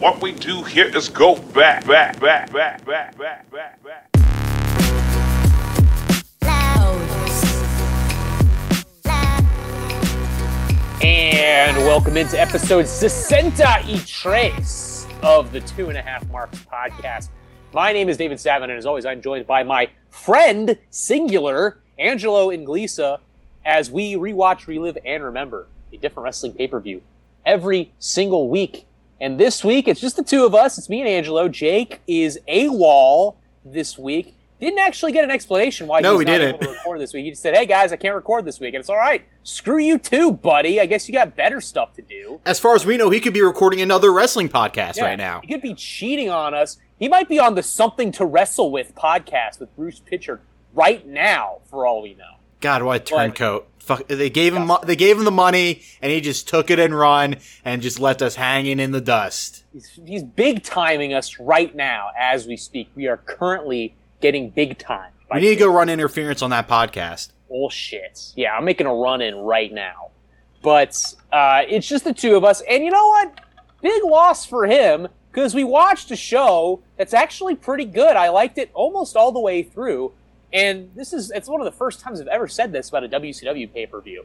What we do here is go back, back, back, back, back, back, back, back. And welcome into episode 63 of the Two and a Half Marks podcast. My name is David Savin, and as always, I'm joined by my friend, singular, Angelo Inglisa, as we rewatch, relive, and remember a different wrestling pay per view every single week. And this week, it's just the two of us. It's me and Angelo. Jake is AWOL this week. Didn't actually get an explanation why No, he's we not didn't. able to record this week. He just said, "Hey guys, I can't record this week," and it's all right. Screw you too, buddy. I guess you got better stuff to do. As far as we know, he could be recording another wrestling podcast Yeah, right now. He could be cheating on us. He might be on the Something to Wrestle With podcast with Bruce Prichard right now, for all we know. God, what a turncoat! Fuck, they gave him mo- they gave him the money, and he just took it and run, and just left us hanging in the dust. He's, he's big timing us right now as we speak. We are currently getting big time. We need to go run interference on that podcast. bullshit. Yeah, I'm making a run in right now. But uh, it's just the two of us. And you know what? Big loss for him because we watched a show that's actually pretty good. I liked it almost all the way through. And this is, it's one of the first times I've ever said this about a WCW pay per view.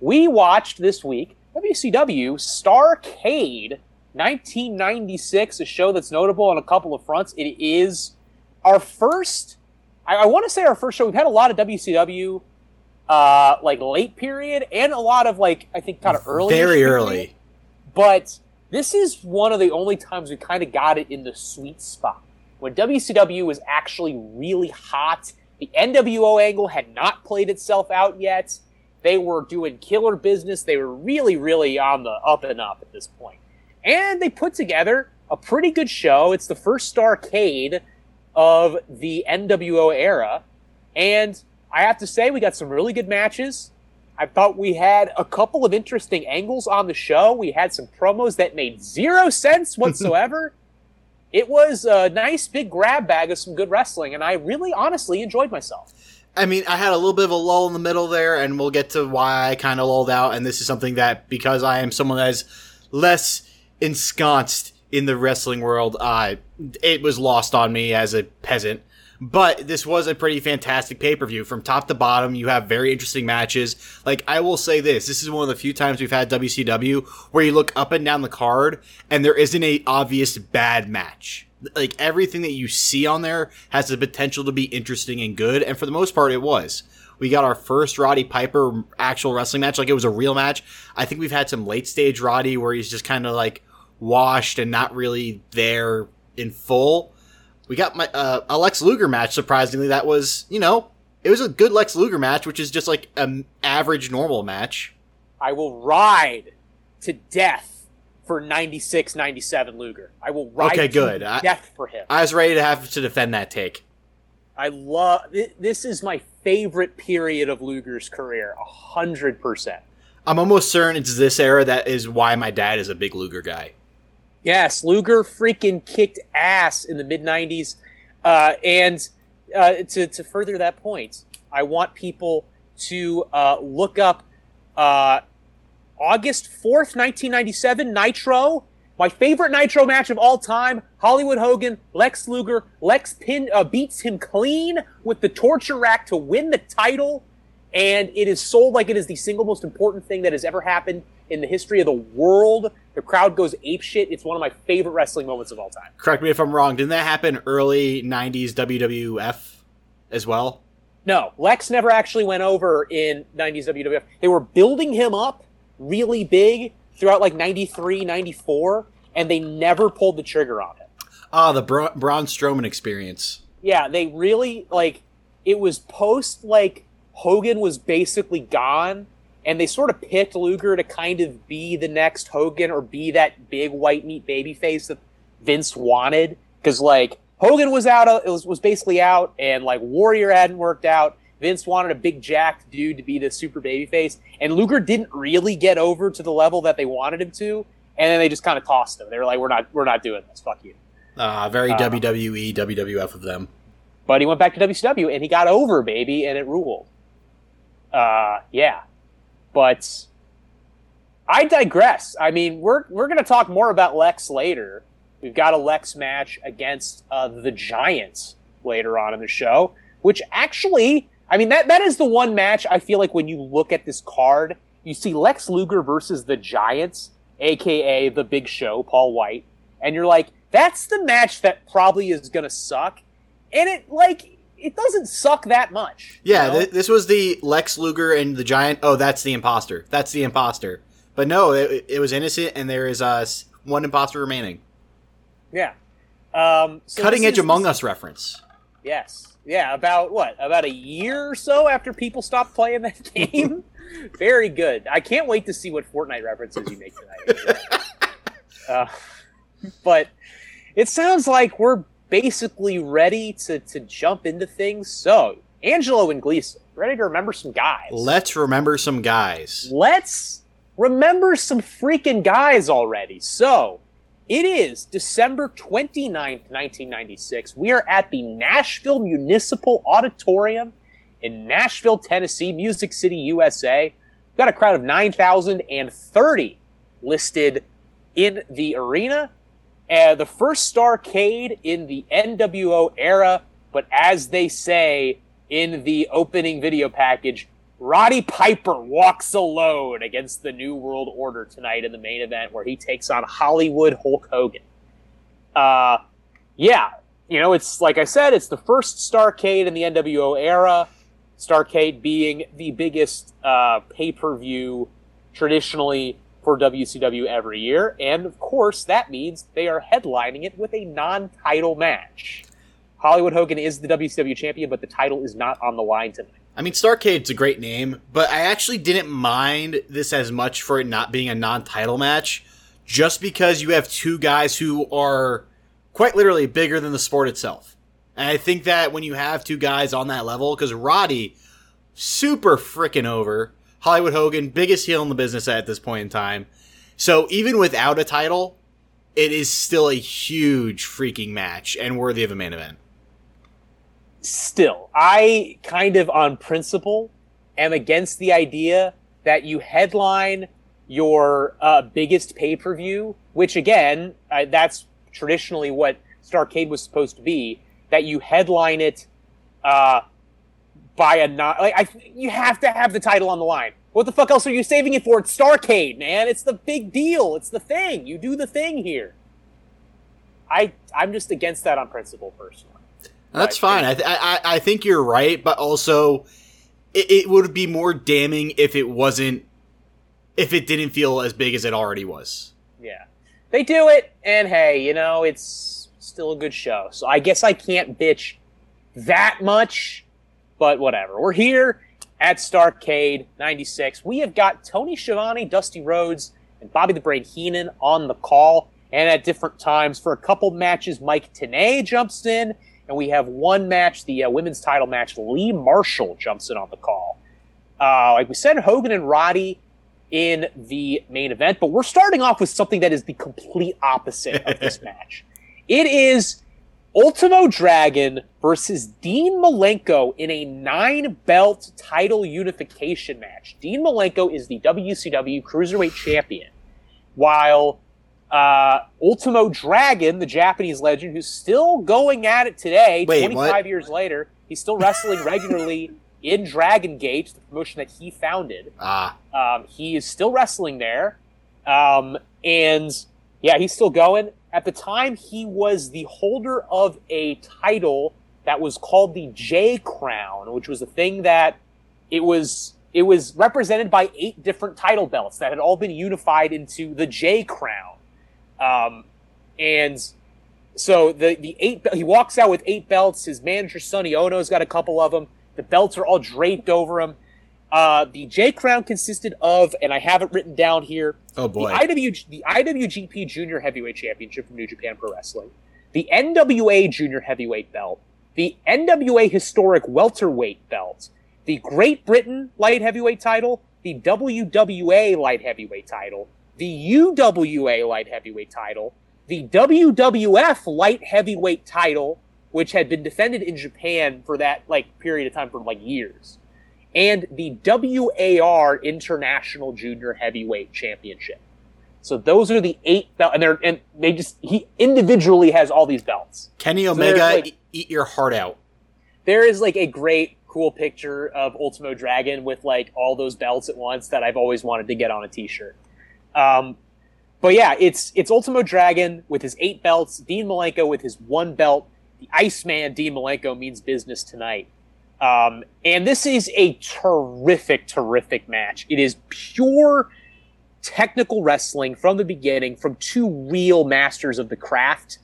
We watched this week WCW Starrcade 1996, a show that's notable on a couple of fronts. It is our first, I, I want to say our first show. We've had a lot of WCW uh, like late period and a lot of like I think kind of early. Very early. But this is one of the only times we kind of got it in the sweet spot when WCW was actually really hot. The NWO angle had not played itself out yet. They were doing killer business. They were really, really on the up and up at this point. And they put together a pretty good show. It's the first Starrcade of the NWO era. And I have to say, we got some really good matches. I thought we had a couple of interesting angles on the show. We had some promos that made zero sense whatsoever. It was a nice big grab bag of some good wrestling, and I really honestly enjoyed myself. I mean, I had a little bit of a lull in the middle there, and we'll get to why I kind of lulled out. And this is something that because I am someone that is less ensconced in the wrestling world, uh, it was lost on me as a peasant. But this was a pretty fantastic pay per view from top to bottom. You have very interesting matches. Like I will say this: this is one of the few times we've had WCW where you look up and down the card and there isn't a obvious bad match. Like everything that you see on there has the potential to be interesting and good, and for the most part, it was. We got our first Roddy Piper actual wrestling match, like it was a real match. I think we've had some late stage Roddy where he's just kind of like washed and not really there in full. We got my uh, a Lex Luger match. Surprisingly, that was you know it was a good Lex Luger match, which is just like an average normal match. I will ride to death for 96 97 Luger. I will ride Okay, to good. I- death for him. I was ready to have to defend that take. I love this is my favorite period of Luger's career, a hundred percent. I'm almost certain it's this era that is why my dad is a big Luger guy. Yes, Luger freaking kicked ass in the mid '90s, uh, and uh, to to further that point, I want people to uh, look up uh, August fourth, nineteen ninety seven, Nitro. My favorite Nitro match of all time: Hollywood Hogan, Lex Luger. Lex pin uh, beats him clean with the torture rack to win the title, and it is sold like it is the single most important thing that has ever happened in the history of the world. The crowd goes apeshit. It's one of my favorite wrestling moments of all time. Correct me if I'm wrong. Didn't that happen early '90s WWF as well? No, Lex never actually went over in 90s WWF. They were building him up really big throughout like 93, 94, and they never pulled the trigger on him. Ah, the Bra- Braun Strowman experience. Yeah, they really like it was post like Hogan was basically gone and they sort of picked Luger to kind of be the next Hogan or be that big white meat baby face that Vince wanted cuz like Hogan was out it was was basically out and like Warrior hadn't worked out. Vince wanted a big jacked dude to be the super baby face and Luger didn't really get over to the level that they wanted him to and then they just kind of tossed him. They were like we're not we're not doing this. Fuck you. Uh, very Uh, WWE, WWF of them. But he went back to WCW and he got over, baby, and it ruled. Uh, yeah. But I digress. I mean, we're we're gonna talk more about Lex later, We've got a Lex match against uh, the Giants later on in the show, which actually, I mean, that, that is the one match I feel like when you look at this card, you see Lex Luger versus the Giants, aka the Big Show, Paul White, and you're like, that's the match that probably is going to suck. And it, like, it doesn't suck that much. Yeah, you know? th- this was the Lex Luger and the Giant. Oh, that's the imposter. That's the imposter. But no, it, it was innocent, and there is uh, one imposter remaining. yeah. Um, so Cutting Edge is- Among Us reference. Yes. Yeah, about what? About a year or so after people stopped playing that game? Very good. I can't wait to see what Fortnite references you make tonight. uh, but it sounds like we're basically ready to, to jump into things. So, Angelo Inglisa, ready to remember some guys. Let's remember some guys. Let's remember some freaking guys already. So, it is December 29th, 1996. We are at the Nashville Municipal Auditorium in Nashville, Tennessee, Music City, USA. We've got a crowd of 9,030 listed in the arena. Uh, the first Starrcade in the NWO era, but as they say in the opening video package, Roddy Piper walks alone against the New World Order tonight in the main event where he takes on Hollywood Hulk Hogan. Uh, yeah, you know, it's like I said, it's the first Starrcade in the NWO era. Starrcade being the biggest uh, pay per view traditionally for WCW every year. And of course, that means they are headlining it with a non title match. Hollywood Hogan is the WCW champion, but the title is not on the line tonight. I mean, Starrcade's a great name, but I actually didn't mind this as much for it not being a non-title match, just because you have two guys who are quite literally bigger than the sport itself. And I think that when you have two guys on that level, because Roddy, super freaking over, Hollywood Hogan, biggest heel in the business at this point in time. So even without a title, it is still a huge freaking match and worthy of a main event. still, I kind of on principle am against the idea that you headline your uh, biggest pay per view, which again, uh, that's traditionally what Starrcade was supposed to be. That you headline it uh, by a not like I, you have to have the title on the line. What the fuck else are you saving it for? It's Starrcade, man. It's the big deal. It's the thing. You do the thing here. I I'm just against that on principle, personally. That's fine. I, th- I I think you're right, but also it, it would be more damning if it wasn't if it didn't feel as big as it already was. Yeah. They do it, and hey, you know, it's still a good show. So I guess I can't bitch that much, but whatever. We're here at Starrcade 96. We have got Tony Schiavone, Dusty Rhodes, and Bobby the Brain Heenan on the call, and at different times. For a couple matches, Mike Tenay jumps in, and we have one match, the uh, women's title match, Lee Marshall jumps in on the call. Uh, like we said, Hogan and Roddy in the main event, but we're starting off with something that is the complete opposite of this match. It is Ultimo Dragon versus Dean Malenko in a nine belt title unification match. Dean Malenko is the WCW Cruiserweight Champion, while uh, Ultimo Dragon, the Japanese legend, who's still going at it today, Wait, 25 what? years later, he's still wrestling regularly in Dragon Gate, the promotion that he founded. Ah, Um, he is still wrestling there. Um, and yeah, he's still going. At the time, he was the holder of a title that was called the J Crown, which was a thing that it was it was represented by eight different title belts that had all been unified into the J Crown. Um, and so the the eight he walks out with eight belts. His manager Sonny Ono's got a couple of them. The belts are all draped over him. Uh, the J Crown consisted of, and I have it written down here, oh boy. the IW the IWGP Junior Heavyweight Championship from New Japan Pro Wrestling, the NWA Junior Heavyweight Belt, the NWA Historic Welterweight Belt, the Great Britain Light Heavyweight Title, the WWA Light Heavyweight Title, the UWA Light Heavyweight Title, the WWF Light Heavyweight Title, which had been defended in Japan for that like period of time for like years, and the WAR International Junior Heavyweight Championship. So those are the eight belt, and they're and they just he individually has all these belts. Kenny Omega, like- e- eat your heart out. There is like a great, cool picture of Ultimo Dragon with like all those belts at once that I've always wanted to get on a T-shirt. Um, but yeah, it's it's Ultimo Dragon with his eight belts, Dean Malenko with his one belt. The Iceman Dean Malenko means business tonight. Um, and this is a terrific, terrific match. It is pure technical wrestling from the beginning from two real masters of the craft.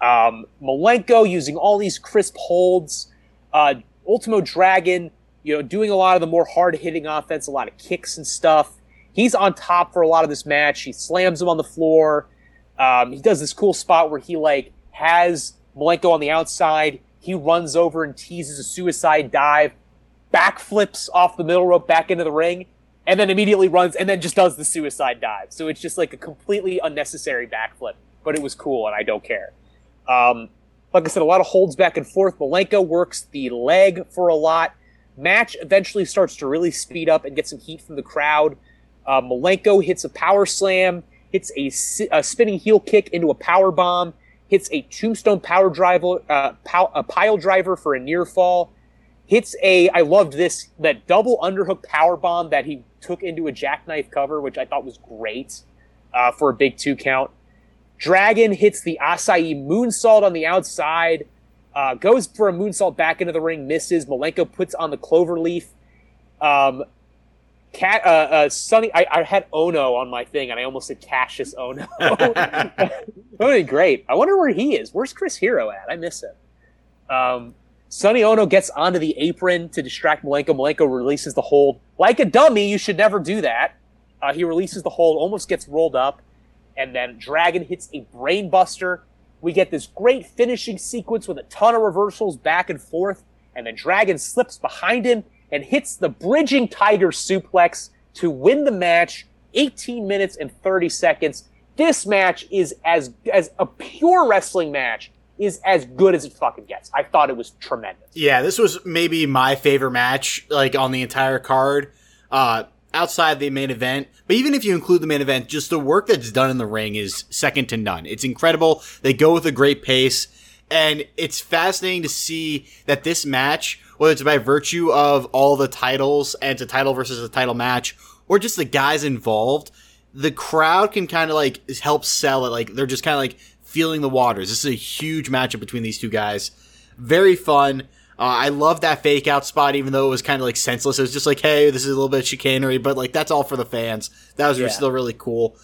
Um, Malenko using all these crisp holds. Uh, Ultimo Dragon, you know, doing a lot of the more hard hitting offense, a lot of kicks and stuff. He's on top for a lot of this match. He slams him on the floor. Um, he does this cool spot where he like has Malenko on the outside. He runs over and teases a suicide dive, backflips off the middle rope back into the ring, and then immediately runs and then just does the suicide dive. So it's just like a completely unnecessary backflip, but it was cool and I don't care. Um, like I said, a lot of holds back and forth. Malenko works the leg for a lot. Match eventually starts to really speed up and get some heat from the crowd. Uh, Malenko hits a power slam, hits a, a spinning heel kick into a power bomb, hits a tombstone power driver, uh, pow- a pile driver for a near fall, hits a. I loved this that double underhook power bomb that he took into a jackknife cover, which I thought was great uh, for a big two count. Dragon hits the Asai moonsault on the outside, uh, goes for a moonsault back into the ring, misses. Malenko puts on the clover leaf. Um, Cat, uh, uh, Sonny, I, I had Ono on my thing, and I almost said Cassius Ohno. that would be great. I wonder where he is. Where's Chris Hero at? I miss him. Um, Sonny Ono gets onto the apron to distract Malenko. Malenko releases the hold. Like a dummy, you should never do that. Uh, he releases the hold, almost gets rolled up, and then Dragon hits a brainbuster. We get this great finishing sequence with a ton of reversals back and forth, and then Dragon slips behind him and hits the bridging Tiger suplex to win the match. 18 minutes and 30 seconds. This match is as as a pure wrestling match is as good as it fucking gets. I thought it was tremendous. Yeah, this was maybe my favorite match, like on the entire card, uh, outside the main event. But even if you include the main event, just the work that's done in the ring is second to none. It's incredible. They go with a great pace, and it's fascinating to see that this match, whether it's by virtue of all the titles and it's a title versus a title match, or just the guys involved, the crowd can kind of like help sell it. Like they're just kind of like feeling the waters. This is a huge matchup between these two guys. Very fun. Uh, I love that fake out spot, even though it was kind of like senseless. It was just like, hey, this is a little bit of chicanery, but like that's all for the fans. That was Yeah. still really cool.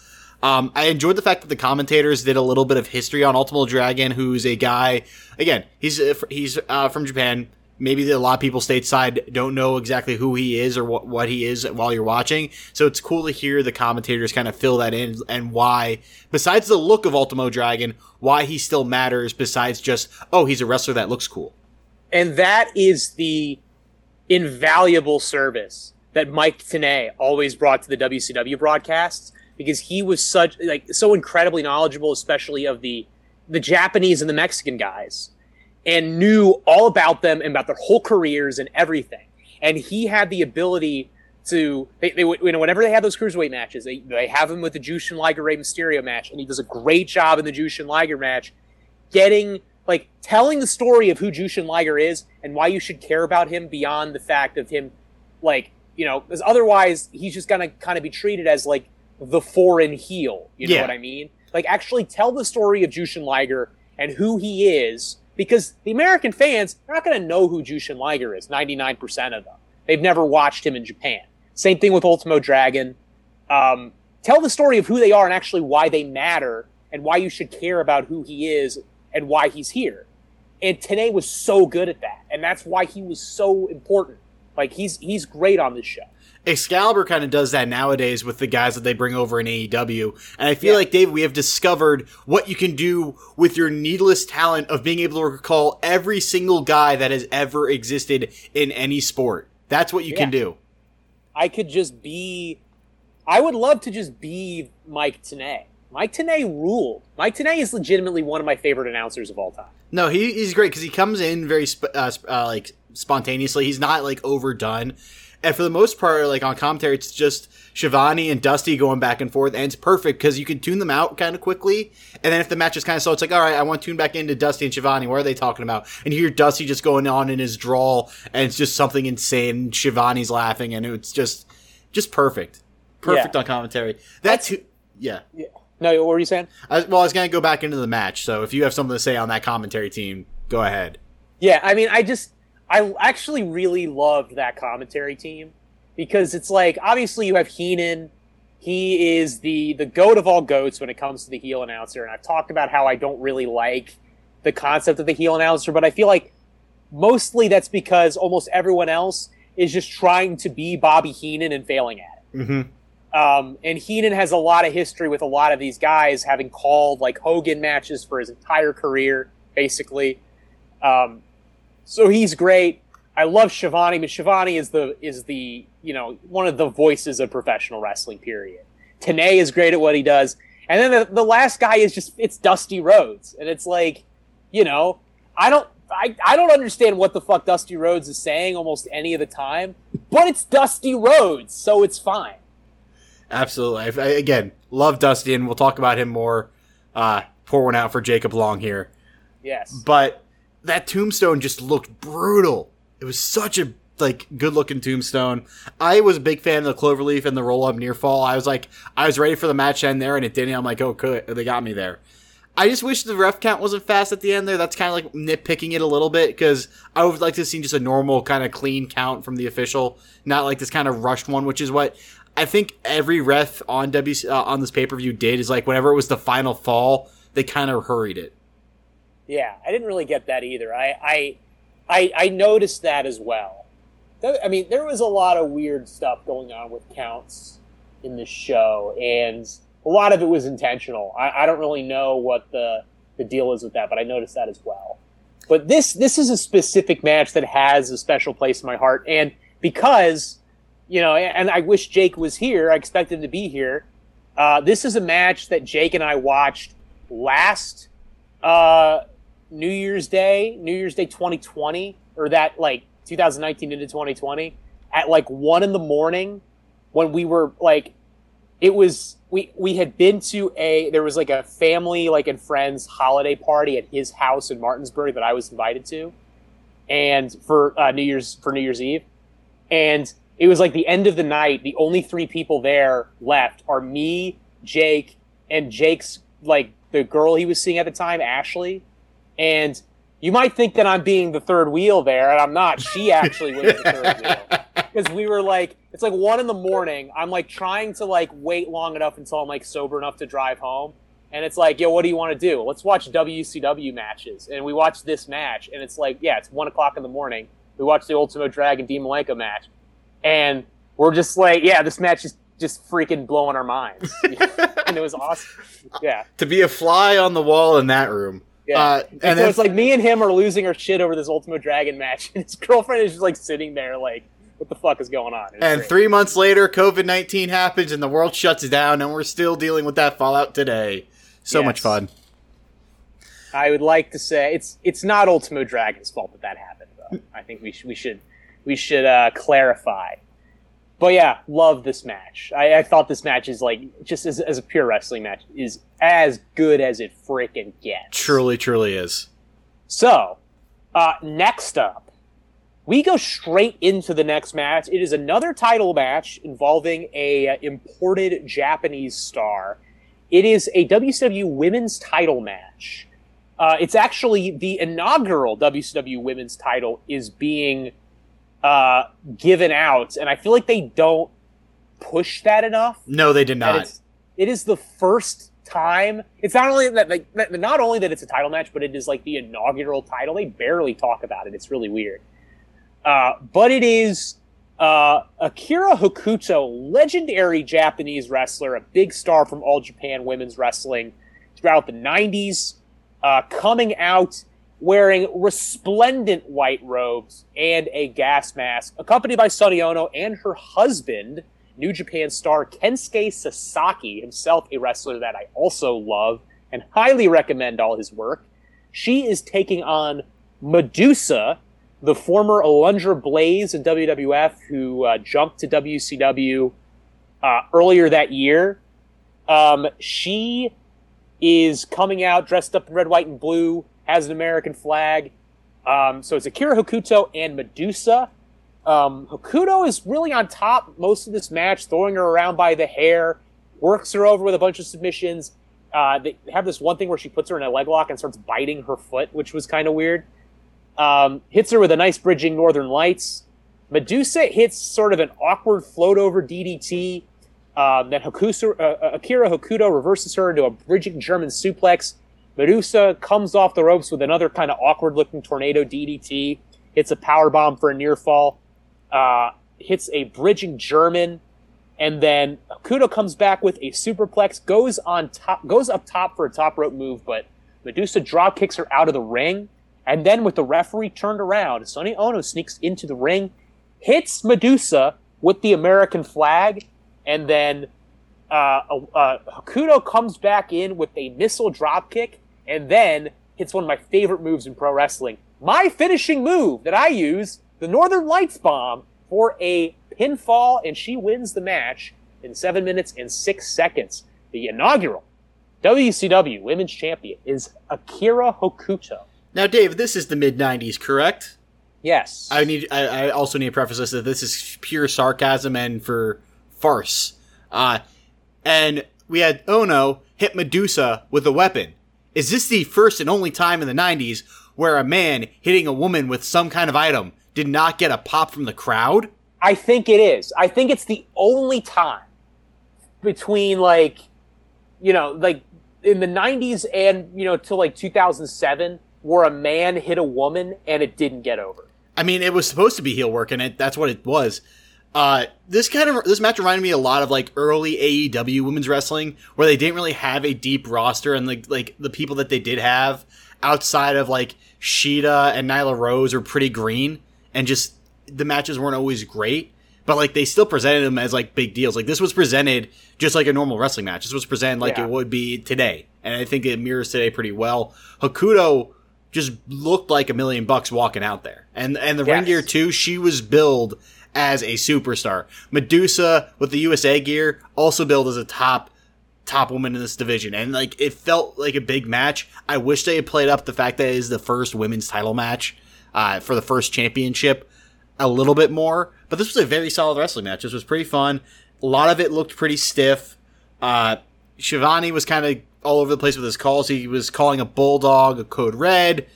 Um, I enjoyed the fact that the commentators did a little bit of history on Ultimate Dragon, who's a guy. Again, he's uh, he's uh, from Japan. Maybe a lot of people stateside don't know exactly who he is or what, what he is while you're watching. So it's cool to hear the commentators kind of fill that in and why, besides the look of Ultimo Dragon, why he still matters besides just, oh, he's a wrestler that looks cool. And that is the invaluable service that Mike Tenay always brought to the WCW broadcasts because he was such like so incredibly knowledgeable, especially of the the Japanese and the Mexican guys, and knew all about them and about their whole careers and everything. And he had the ability to they, they you know whenever they had those cruiserweight matches, they they have him with the Jushin Liger Rey Mysterio match, and he does a great job in the Jushin Liger match, getting like telling the story of who Jushin Liger is and why you should care about him beyond the fact of him, like you know, because otherwise he's just gonna kind of be treated as like the foreign heel. You know Yeah. what I mean? Like actually tell the story of Jushin Liger and who he is, because the American fans are not gonna know who Jushin Liger is. Ninety nine percent of them, they've never watched him in Japan. Same thing with Ultimo Dragon. Um, tell the story of who they are and actually why they matter and why you should care about who he is and why he's here. And Tenay was so good at that, and that's why he was so important. Like he's he's great on this show. Excalibur kind of does that nowadays with the guys that they bring over in AEW. And I feel Yeah. like, Dave, we have discovered what you can do with your needless talent of being able to recall every single guy that has ever existed in any sport. That's what you can do. I could just be. I would love to just be Mike Tenay. Mike Tenay ruled. Mike Tenay is legitimately one of my favorite announcers of all time. No, he, he's great because he comes in very sp- uh, sp- uh, like spontaneously. He's not like overdone, And for the most part, like on commentary, it's just Schiavone and Dusty going back and forth, and it's perfect because you can tune them out kind of quickly. And then if the match is kind of slow, it's like, all right, I want to tune back into Dusty and Schiavone. What are they talking about? And you hear Dusty just going on in his drawl, and it's just something insane. Schiavone's laughing, and it's just, just perfect, perfect Yeah. on commentary. That That's- too, yeah. No, what were you saying? I, well, I was gonna go back into the match, so if you have something to say on that commentary team, go ahead. Yeah, I mean, I just I actually really loved that commentary team because it's like obviously you have Heenan. He is the the goat of all goats when it comes to the heel announcer, and I've talked about how I don't really like the concept of the heel announcer, but I feel like mostly that's because almost everyone else is just trying to be Bobby Heenan and failing at it. Mm-hmm. Um, and Heenan has a lot of history with a lot of these guys, having called like Hogan matches for his entire career, basically. Um, so he's great. I love Schiavone, but Schiavone is the is the you know one of the voices of professional wrestling. Period. Tenay is great at what he does, and then the, the last guy is just it's Dusty Rhodes, and it's like, you know, I don't I, I don't understand what the fuck Dusty Rhodes is saying almost any of the time, but it's Dusty Rhodes, so it's fine. Absolutely. I- again, love Dusty, and we'll talk about him more. Uh, pour one out for Jacob Long here. Yes. But that tombstone just looked brutal. It was such a like good looking tombstone. I was a big fan of the cloverleaf and the roll up near fall. I was like, I was ready for the match end there, and it didn't. I'm like, oh, good, they got me there. I just wish the ref count wasn't fast at the end there. That's kind of like nitpicking it a little bit because I would like to see just a normal kind of clean count from the official, not like this kind of rushed one, which is what I think every ref on W uh, on this pay per view did. Is like whenever it was the final fall, they kind of hurried it. Yeah, I didn't really get that either. I I I, I noticed that as well. I mean, there was a lot of weird stuff going on with counts in the show, and a lot of it was intentional. I, I don't really know what the the deal is with that, but I noticed that as well. But this this is a specific match that has a special place in my heart, and because you know, and I wish Jake was here. I expect him to be here. Uh, this is a match that Jake and I watched last uh, New Year's Day, New Year's Day 2020, or that like 2019 into 2020, at like one in the morning, when we were like, it was we we had been to a there was like a family like and friends holiday party at his house in Martinsburg that I was invited to, and for uh, New Year's for New Year's Eve, and it was like the end of the night. The only three people there left are me, Jake, and Jake's like the girl he was seeing at the time, Ashley. And you might think that I'm being the third wheel there, and I'm not. She actually was the third wheel because we were like, it's like one in the morning. I'm like trying to like wait long enough until I'm like sober enough to drive home. And it's like, yo, what do you want to do? Let's watch WCW matches. And we watched this match, and it's like, yeah, it's one o'clock in the morning. We watched the Ultimo Dragon Dean Malenko match, and we're just like, yeah, this match is just freaking blowing our minds, and it was awesome. Yeah, to be a fly on the wall in that room. Yeah. Uh, and, and so it's like me and him are losing our shit over this Ultimo Dragon match, and his girlfriend is just like sitting there, like, what the fuck is going on? And great. three months later, COVID nineteen happens and the world shuts down, and we're still dealing with that fallout today. So Yes. much fun. I would like to say it's it's not Ultimo Dragon's fault that that happened, though. I think we should we should we should uh, clarify. But yeah, love this match. I, I thought this match is like just as, as a pure wrestling match is as good as it freaking gets. Truly, truly is. So, uh, next up, we go straight into the next match. It is another title match involving a uh, imported Japanese star. It is a WCW Women's Title match. Uh, it's actually the inaugural WCW Women's Title is being uh, given out, and I feel like they don't push that enough. No, they did not. it's, the first time. It's not only that, like, not only that it's a title match, but it is like the inaugural title. They barely talk about it. It's really weird. Uh, but it is uh, Akira Hokuto, legendary Japanese wrestler, a big star from All Japan Women's Wrestling throughout the '90s, uh, coming out wearing resplendent white robes and a gas mask, accompanied by Sonny Ono and her husband. New Japan star Kensuke Sasaki, himself a wrestler that I also love and highly recommend all his work. She is taking on Medusa, the former Alundra Blaze in WWF, who uh, jumped to WCW uh, earlier that year. Um, she is coming out dressed up in red, white, and blue, has an American flag. Um, so it's Akira Hokuto and Medusa. Um, Hokuto is really on top most of this match, throwing her around by the hair, works her over with a bunch of submissions. Uh, they have this one thing where she puts her in a leg lock and starts biting her foot, which was kind of weird. Um, hits her with a nice bridging Northern Lights. Medusa hits sort of an awkward float over DDT. Um, then Hokusa, uh, uh, Akira Hokuto reverses her into a bridging German suplex. Medusa comes off the ropes with another kind of awkward looking tornado DDT. Hits a power bomb for a near fall. Uh, hits a bridging German, and then Hokuto comes back with a superplex. Goes on top, goes up top for a top rope move, but Medusa drop kicks her out of the ring. And then with the referee turned around, Sonny Ono sneaks into the ring, hits Medusa with the American flag, and then uh, uh, Hokuto comes back in with a missile drop kick, and then hits one of my favorite moves in pro wrestling. My finishing move that I use, the Northern Lights bomb, for a pinfall, and she wins the match in seven minutes and six seconds. The inaugural WCW Women's Champion is Akira Hokuto. Now, Dave, this is the mid '90s, correct? Yes. I need. I, I also need to preface this that this is pure sarcasm and for farce. Uh, and we had Ono hit Medusa with a weapon. Is this the first and only time in the '90s where a man hitting a woman with some kind of item did not get a pop from the crowd? I think it is. I think it's the only time between like, you know, like in the '90s and you know till like 2007 where a man hit a woman and it didn't get over. I mean, it was supposed to be heel work, and it that's what it was. Uh, this kind of this match reminded me a lot of like early AEW women's wrestling, where they didn't really have a deep roster, and like like the people that they did have outside of like Shida and Nyla Rose are pretty green, and just the matches weren't always great. But like they still presented them as like big deals. Like this was presented just like a normal wrestling match. This was presented like Yeah. it would be today, and I think it mirrors today pretty well. Hokuto just looked like a million bucks walking out there. And and the ring gear too, she was billed as a superstar. Medusa with the USA gear also billed as a top top woman in this division. And like it felt like a big match. I wish they had played up the fact that it is the first women's title match uh, for the first championship a little bit more. But this was a very solid wrestling match. This was pretty fun. A lot of it looked pretty stiff. Uh, Schiavone was kind of all over the place with his calls. He was calling a bulldog a code red,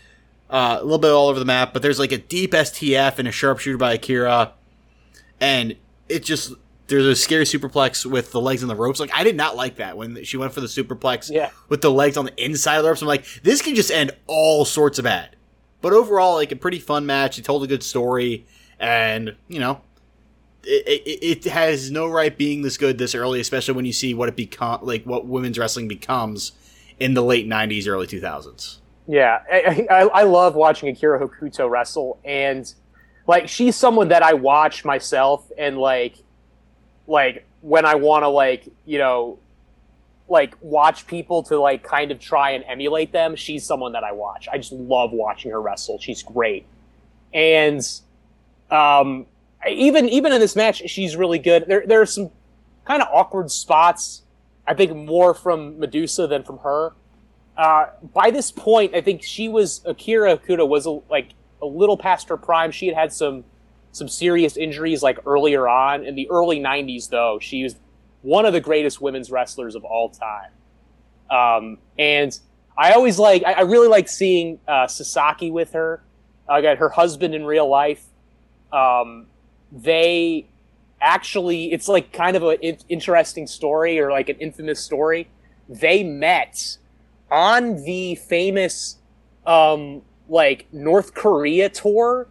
uh, a little bit all over the map. But there's like a deep STF and a sharpshooter by Akira, and it just there's a scary superplex with the legs on the ropes. Like I did not like that when she went for the superplex Yeah. with the legs on the inside of the ropes. I'm like, this could just end all sorts of bad. But overall, like a pretty fun match. It told a good story, and you know, it, it, it has no right being this good this early, especially when you see what it become like what women's wrestling becomes in the late '90s, early 2000s. Yeah, I, I, I love watching Akira Hokuto wrestle, and like she's someone that I watch myself, and like, like when I want to like you know, like watch people to like kind of try and emulate them, she's someone that I watch. I just love watching her wrestle. She's great, and um, even even in this match, she's really good. There there are some kind of awkward spots. I think more from Medusa than from her uh, by this point, I think she was Akira Hokuto was like a little past her prime. She had had some some serious injuries like earlier on in the early '90s. Though she was one of the greatest women's wrestlers of all time, um, and I always like I, I really like seeing uh, Sasaki with her. I got her husband in real life. Um, they actually, it's like kind of an in- interesting story or like an infamous story. They met on the famous um like North Korea tour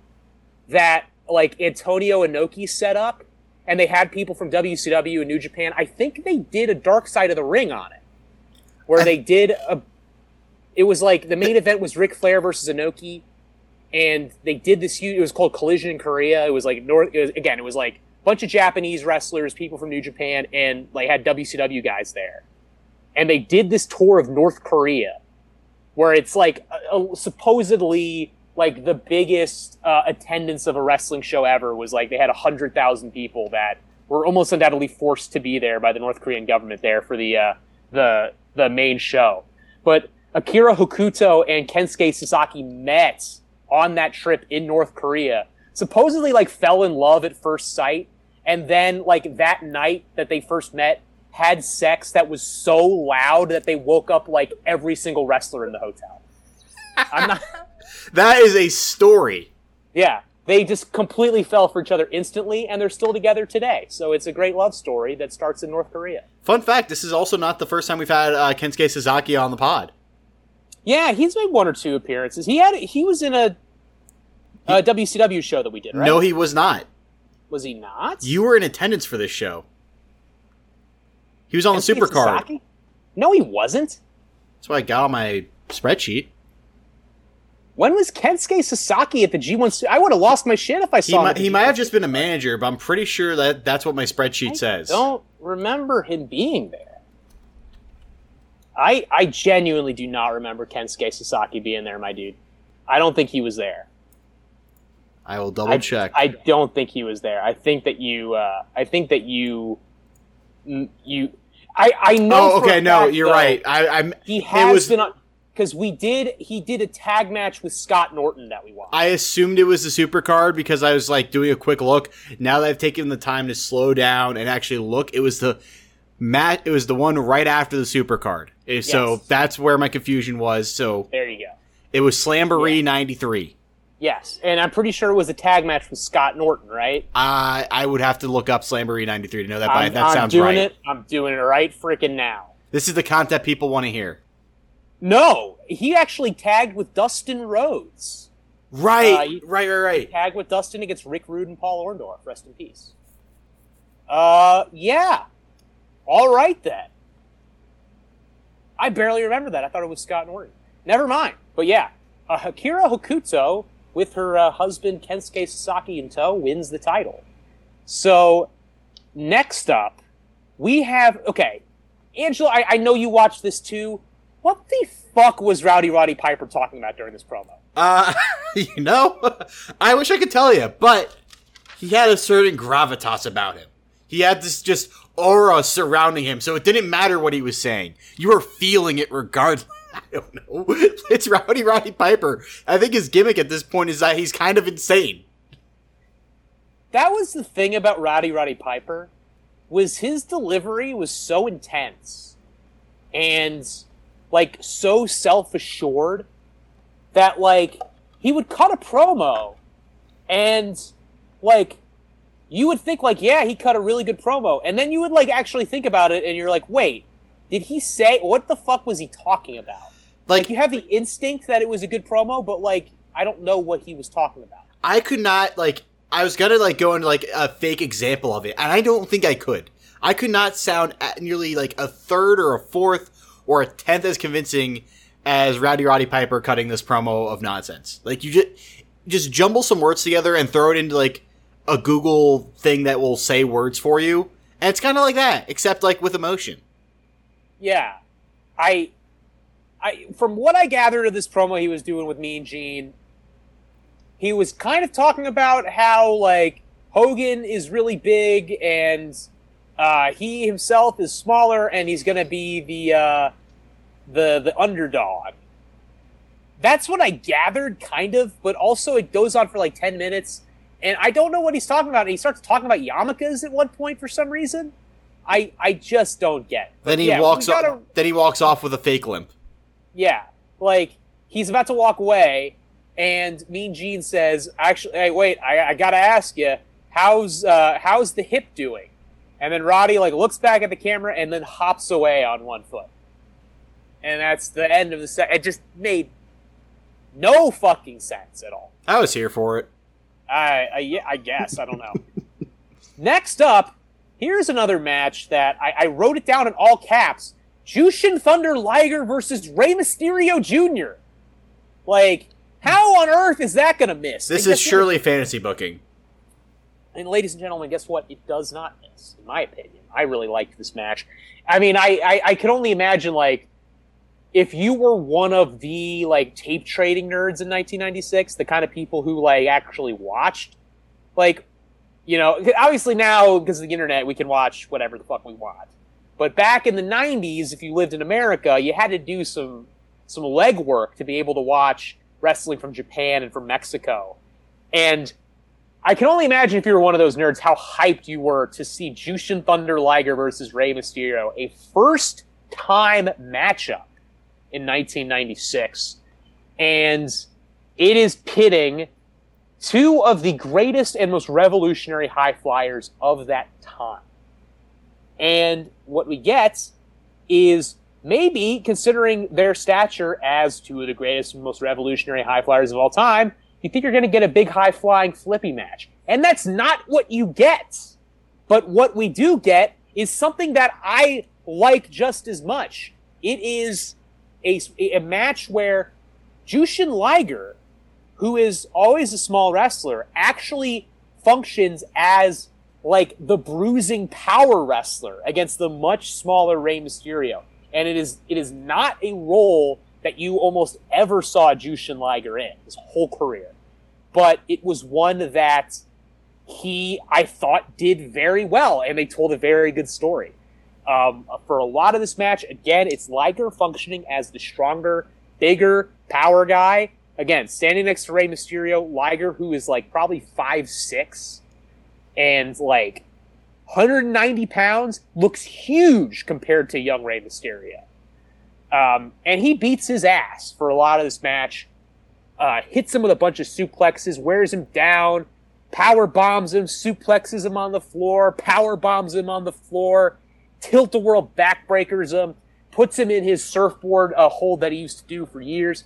that like Antonio Inoki set up and they had people from WCW and New Japan. I think they did a Dark Side of the Ring on it. Where they did a it was like the main event was Ric Flair versus Inoki and they did this huge it was called Collision in Korea. It was like North it was, again, it was like a bunch of Japanese wrestlers, people from New Japan and like had WCW guys there and they did this tour of North Korea, where it's like a, a- supposedly like the biggest uh, attendance of a wrestling show ever was like they had hundred thousand people that were almost undoubtedly forced to be there by the North Korean government there for the uh, the the main show. But Akira Hokuto and Kensuke Sasaki met on that trip in North Korea. Supposedly, like fell in love at first sight, and then like that night that they first met, had sex that was so loud that they woke up like every single wrestler in the hotel. I'm not. That is a story. Yeah, they just completely fell for each other instantly, and they're still together today. So it's a great love story that starts in North Korea. Fun fact: This is also not the first time we've had uh, Kensuke Sasaki on the pod. Yeah, he's made one or two appearances. He had he was in a, a WCW show that we did, right? No, he was not. was he not? You were in attendance for this show. He was on the supercard. Sasaki? No, he wasn't. That's why I got on my spreadsheet. When was Kensuke Sasaki at the G1? I would have lost my shit if I He saw him. might, he G1 might have just been a manager, but I'm pretty sure that that's what my spreadsheet I says. don't remember him being there. I I genuinely do not remember Kensuke Sasaki being there, my dude. I don't think he was there. I will double I, check. I don't think he was there. I think that you. Uh, I think that you. You. I I know. oh, okay. No, fact, you're though, right. I, I'm. He has was- been on because we did. He did a tag match with Scott Norton that we watched. I assumed it was the super card because I was like doing a quick look. Now that I've taken the time to slow down and actually look, it was the mat. It was the one right after the super card. Eh, So Yes. that's where my confusion was. So there you go. it was Slamboree '93. Yes, and I'm pretty sure it was a tag match with Scott Norton, right? I I would have to look up Slamboree '93 to know that. But I'm, that I'm sounds doing right. it. I'm doing it right freaking now. This is the content people want to hear. No, he actually tagged with Dustin Rhodes. Right, Uh, right, right, right. Tagged with Dustin against Rick Rude and Paul Orndorff. Rest in peace. Uh, yeah. All right then. I barely remember that. I thought it was Scott Norton. Never mind. But yeah, uh, Akira Hokuto with her uh, husband Kensuke Sasaki in tow wins the title. So next up, we have okay, Angela. I, I know you watched this too. What the fuck was Rowdy Roddy Piper talking about during this promo? Uh, you know, I wish I could tell you, but he had a certain gravitas about him. He had this just aura surrounding him, so it didn't matter what he was saying. You were feeling it regardless. I don't know. It's Rowdy Roddy Piper. I think his gimmick at this point is that he's kind of insane. that was the thing about Rowdy Roddy Piper was his delivery was so intense and like so self-assured that like he would cut a promo and like you would think like yeah he cut a really good promo and then you would like actually think about it and you're like wait did he say what the fuck was he talking about Like, like you have the instinct that it was a good promo but like I don't know what he was talking about I could not like. I was gonna like go into like a fake example of it, and I don't think I could. I could not sound at nearly like a third or a fourth or a tenth as convincing as Rowdy Roddy Piper cutting this promo of nonsense. Like you just just jumble some words together and throw it into like a Google thing that will say words for you, and it's kind of like that, except like with emotion. Yeah, I, I from what I gathered of this promo he was doing with Mean Gene, he was kind of talking about how like Hogan is really big and uh, he himself is smaller and he's gonna be the uh, the the underdog. That's what I gathered, kind of, but also it goes on for like ten minutes, and I don't know what he's talking about. And he starts talking about yarmulkes at one point for some reason. I I just don't get. it. Then he Yeah, walks gotta- off. Then he walks off with a fake limp. Yeah, like he's about to walk away, and Mean Gene says, "Actually, hey, wait, I, I gotta ask you, how's uh, how's the hip doing?" And then Roddy like looks back at the camera and then hops away on one foot, and that's the end of the set. It just made no fucking sense at all. I was here for it. I, I, yeah, I guess. I don't know. Next up, here's another match that I, I wrote it down in all caps. Jushin Thunder Liger versus Rey Mysterio Jr. Like, how on earth is that going to miss? This is guess what? surely fantasy booking. And ladies and gentlemen, guess what? It does not miss, in my opinion. I really liked this match. I mean, I, I, I could only imagine, like, if you were one of the like tape trading nerds in 1996, the kind of people who like actually watched, like, you know, obviously now because of the internet we can watch whatever the fuck we want. But back in the 90s, if you lived in America, you had to do some some legwork to be able to watch wrestling from Japan and from Mexico. And I can only imagine if you were one of those nerds how hyped you were to see Jushin Thunder Liger versus Rey Mysterio, a first time matchup in 1996. And it is pitting two of the greatest and most revolutionary high flyers of that time. And what we get is maybe considering their stature as two of the greatest and most revolutionary high flyers of all time, you think you're going to get a big high flying flippy match. And that's not what you get. But what we do get is something that I like just as much. It is a, a match where Jushin Liger, who is always a small wrestler, actually functions as like the bruising power wrestler against the much smaller Rey Mysterio. And it is it is not a role that you almost ever saw Jushin Liger in his whole career. But it was one that he, I thought, did very well, and they told a very good story. Um, for a lot of this match, again, it's Liger functioning as the stronger, bigger power guy. Again, standing next to Rey Mysterio, Liger, who is like probably five six, and like 190 pounds, looks huge compared to young Rey Mysterio. Um, and he beats his ass for a lot of this match. Uh, hits him with a bunch of suplexes, wears him down, power bombs him, suplexes him on the floor, power bombs him on the floor tilt-a-whirl backbreakers him, puts him in his surfboard uh, hold that he used to do for years.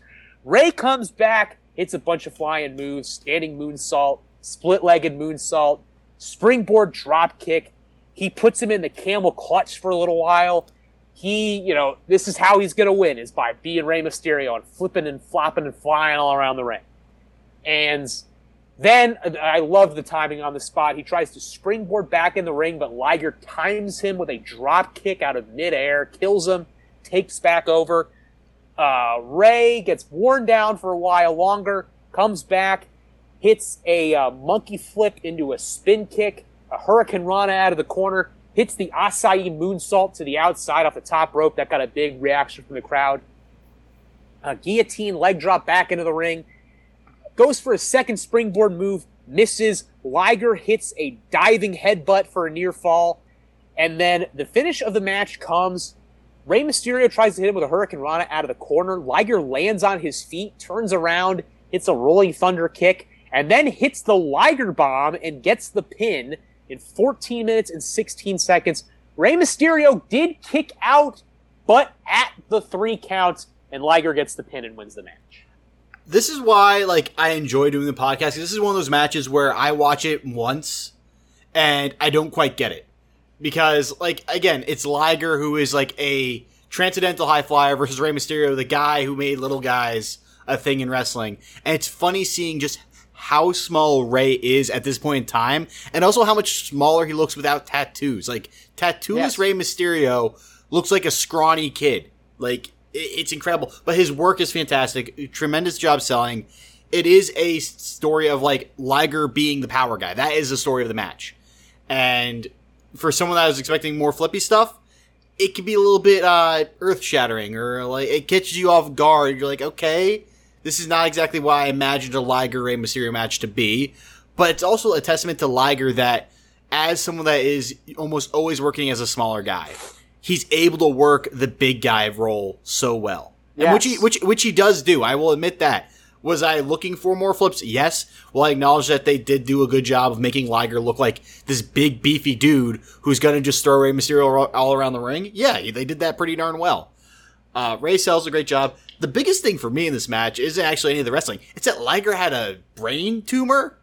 Rey comes back, hits a bunch of flying moves, standing moonsault, split legged moonsault, springboard drop kick. He puts him in the camel clutch for a little while. He, you know, this is how he's going to win is by being Rey Mysterio and flipping and flopping and flying all around the ring. And then I love the timing on the spot. He tries to springboard back in the ring, but Liger times him with a drop kick out of midair, kills him, takes back over. Uh, Rey gets worn down for a while longer, comes back, hits a uh, monkey flip into a spin kick, a hurricanrana out of the corner, hits the Asai moonsault to the outside off the top rope. That got a big reaction from the crowd. A guillotine leg drop back into the ring goes for a second springboard move, misses. Liger hits a diving headbutt for a near fall. And then the finish of the match comes. Rey Mysterio tries to hit him with a hurricanrana out of the corner. Liger lands on his feet, turns around, hits a rolling thunder kick, and then hits the Liger bomb and gets the pin in 14 minutes and 16 seconds. Rey Mysterio did kick out, but at the three count, and Liger gets the pin and wins the match this is why like I enjoy doing the podcast. This is one of those matches where I watch it once and I don't quite get it because like again, it's Liger who is like a transcendental high flyer versus Rey Mysterio, the guy who made little guys a thing in wrestling. And it's funny seeing just how small Rey is at this point in time, and also how much smaller he looks without tattoos. Like tattooless yes. Rey Mysterio looks like a scrawny kid. Like it's incredible. But his work is fantastic. Tremendous job selling. It is a story of like Liger being the power guy. That is the story of the match. And for someone that was expecting more flippy stuff, it can be a little bit uh, earth shattering or like it catches you off guard. You're like, okay, this is not exactly what I imagined a Liger Rey Mysterio match to be. But it's also a testament to Liger that as someone that is almost always working as a smaller guy he's able to work the big guy role so well. Yes. which he which which he does do. I will admit that. Was I looking for more flips? Yes. Well, I acknowledge that they did do a good job of making Liger look like this big beefy dude who's gonna just throw Rey Mysterio all around the ring. Yeah, they did that pretty darn well. Uh, Rey sells a great job. The biggest thing for me in this match isn't actually any of the wrestling. It's that Liger had a brain tumor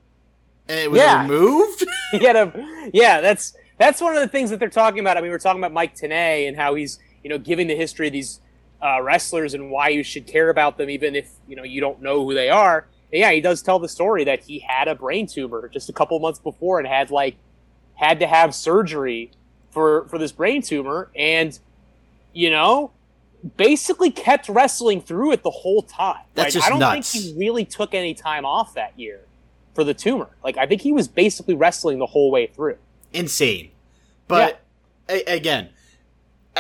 and it was yeah. removed. he had a yeah. That's that's one of the things that they're talking about. I mean, we're talking about Mike Tenay and how he's you know giving the history of these uh, wrestlers and why you should care about them, even if you know you don't know who they are. And yeah, he does tell the story that he had a brain tumor just a couple months before and had like had to have surgery for for this brain tumor, and you know basically kept wrestling through it the whole time. That's just I don't nuts. think he really took any time off that year for the tumor. Like I think he was basically wrestling the whole way through. insane. But a- again,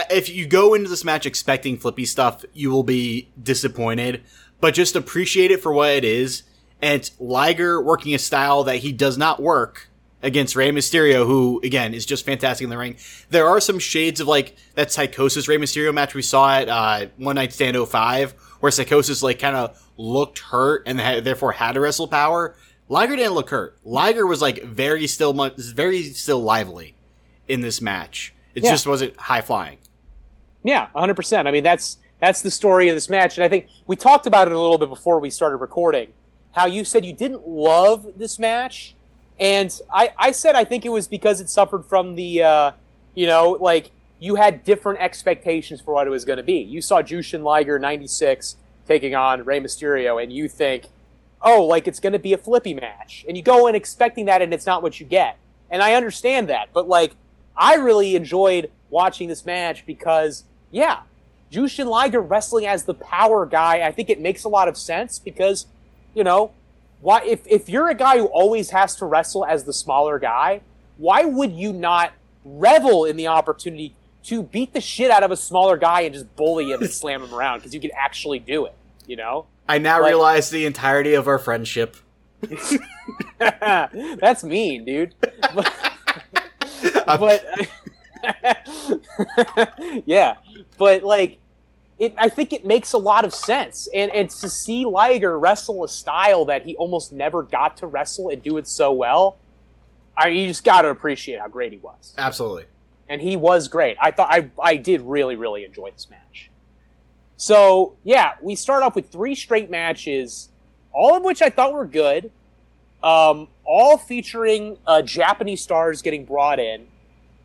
if you go into this match expecting flippy stuff, you will be disappointed. But just appreciate it for what it is. And it's Liger working a style that he does not work against Rey Mysterio, who again is just fantastic in the ring. There are some shades of like that Psicosis Rey Mysterio match we saw at uh, One Night Stand 05, where Psicosis like kind of looked hurt and therefore had to wrestle power. Liger didn't look hurt. Liger was like very still, very still lively in this match. It Yeah. just wasn't high flying. Yeah, 100%. I mean, that's that's the story of this match and I think we talked about it a little bit before we started recording. How you said you didn't love this match and I I said I think it was because it suffered from the uh, you know, like you had different expectations for what it was going to be. You saw Jushin Liger 96 taking on Rey Mysterio and you think, "Oh, like it's going to be a flippy match." And you go in expecting that and it's not what you get. And I understand that, but like I really enjoyed watching this match because, yeah, Jushin Liger wrestling as the power guy, I think it makes a lot of sense because, you know, why if, if you're a guy who always has to wrestle as the smaller guy, why would you not revel in the opportunity to beat the shit out of a smaller guy and just bully him and slam him around because you can actually do it, you know? I now Like- realize the entirety of our friendship. That's mean, dude. but yeah, but like it, I think it makes a lot of sense, and and to see Liger wrestle a style that he almost never got to wrestle and do it so well, I you just got to appreciate how great he was, Absolutely. and he was great. I thought I I did really really enjoy this match. So yeah, we start off with three straight matches, all of which I thought were good um, all featuring uh, Japanese stars getting brought in.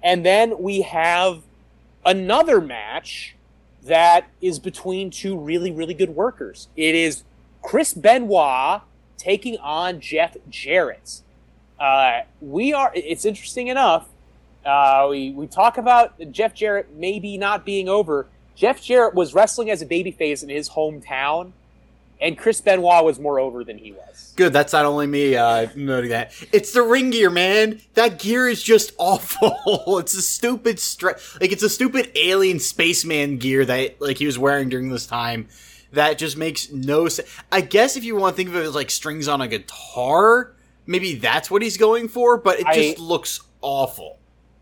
And then we have another match that is between two really, really good workers. It is Chris Benoit taking on Jeff Jarrett. Uh, we are, it's interesting enough. Uh, we, we talk about Jeff Jarrett maybe not being over. Jeff Jarrett was wrestling as a babyface in his hometown, and Chris Benoit was more over than he was. Good. That's not only me uh, noting that. It's the ring gear, man. That gear is just awful. it's a stupid stra- like it's a stupid alien spaceman gear that like he was wearing during this time. That just makes no sense. I guess if you want to think of it as like strings on a guitar, maybe that's what he's going for. But it I- just looks awful.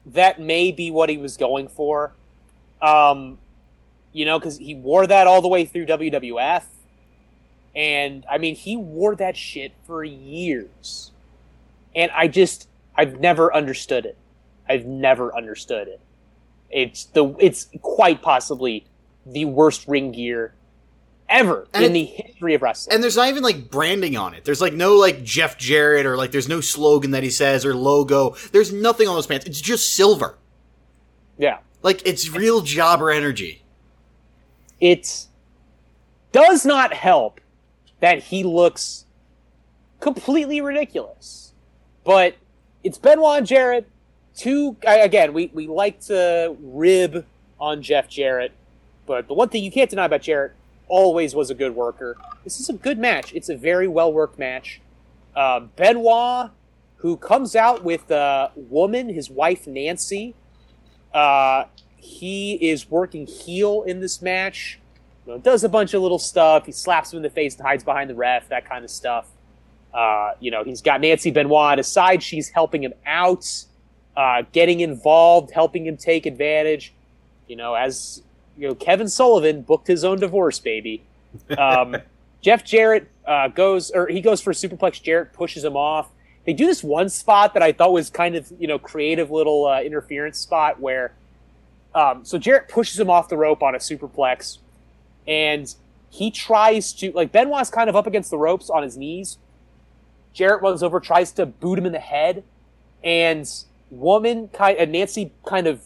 that may be what he was going for. Um, you know, because he wore that all the way through WWF. And I mean, he wore that shit for years. And I just, I've never understood it. I've never understood it. It's the, it's quite possibly the worst ring gear ever And in it- the history of wrestling. And there's not even like branding on it. There's like no like Jeff Jarrett or like there's no slogan that he says or logo. There's nothing on those pants. It's just silver. yeah. Like it's real jobber energy. it does not help that he looks completely ridiculous. But it's Benoit and Jarrett. Two again, we, we like to rib on Jeff Jarrett, but the one thing you can't deny about Jarrett always was a good worker. This is a good match. It's a very well worked match. Uh, Benoit, who comes out with a woman, his wife Nancy. Uh, he is working heel in this match. You know, does a bunch of little stuff. He slaps him in the face and hides behind the ref, that kind of stuff. Uh, you know, he's got Nancy Benoit at his side. She's helping him out, uh, getting involved, helping him take advantage. You know, as you know, Kevin Sullivan booked his own divorce, baby. Um, Jeff Jarrett uh, goes, or he goes for a superplex. Jarrett pushes him off. They do this one spot that I thought was kind of you know creative little uh, interference spot where um, so Jarrett pushes him off the rope on a superplex, and he tries to like Benoit's kind of up against the ropes on his knees. Jarrett runs over, tries to boot him in the head, and woman kind uh, Nancy kind of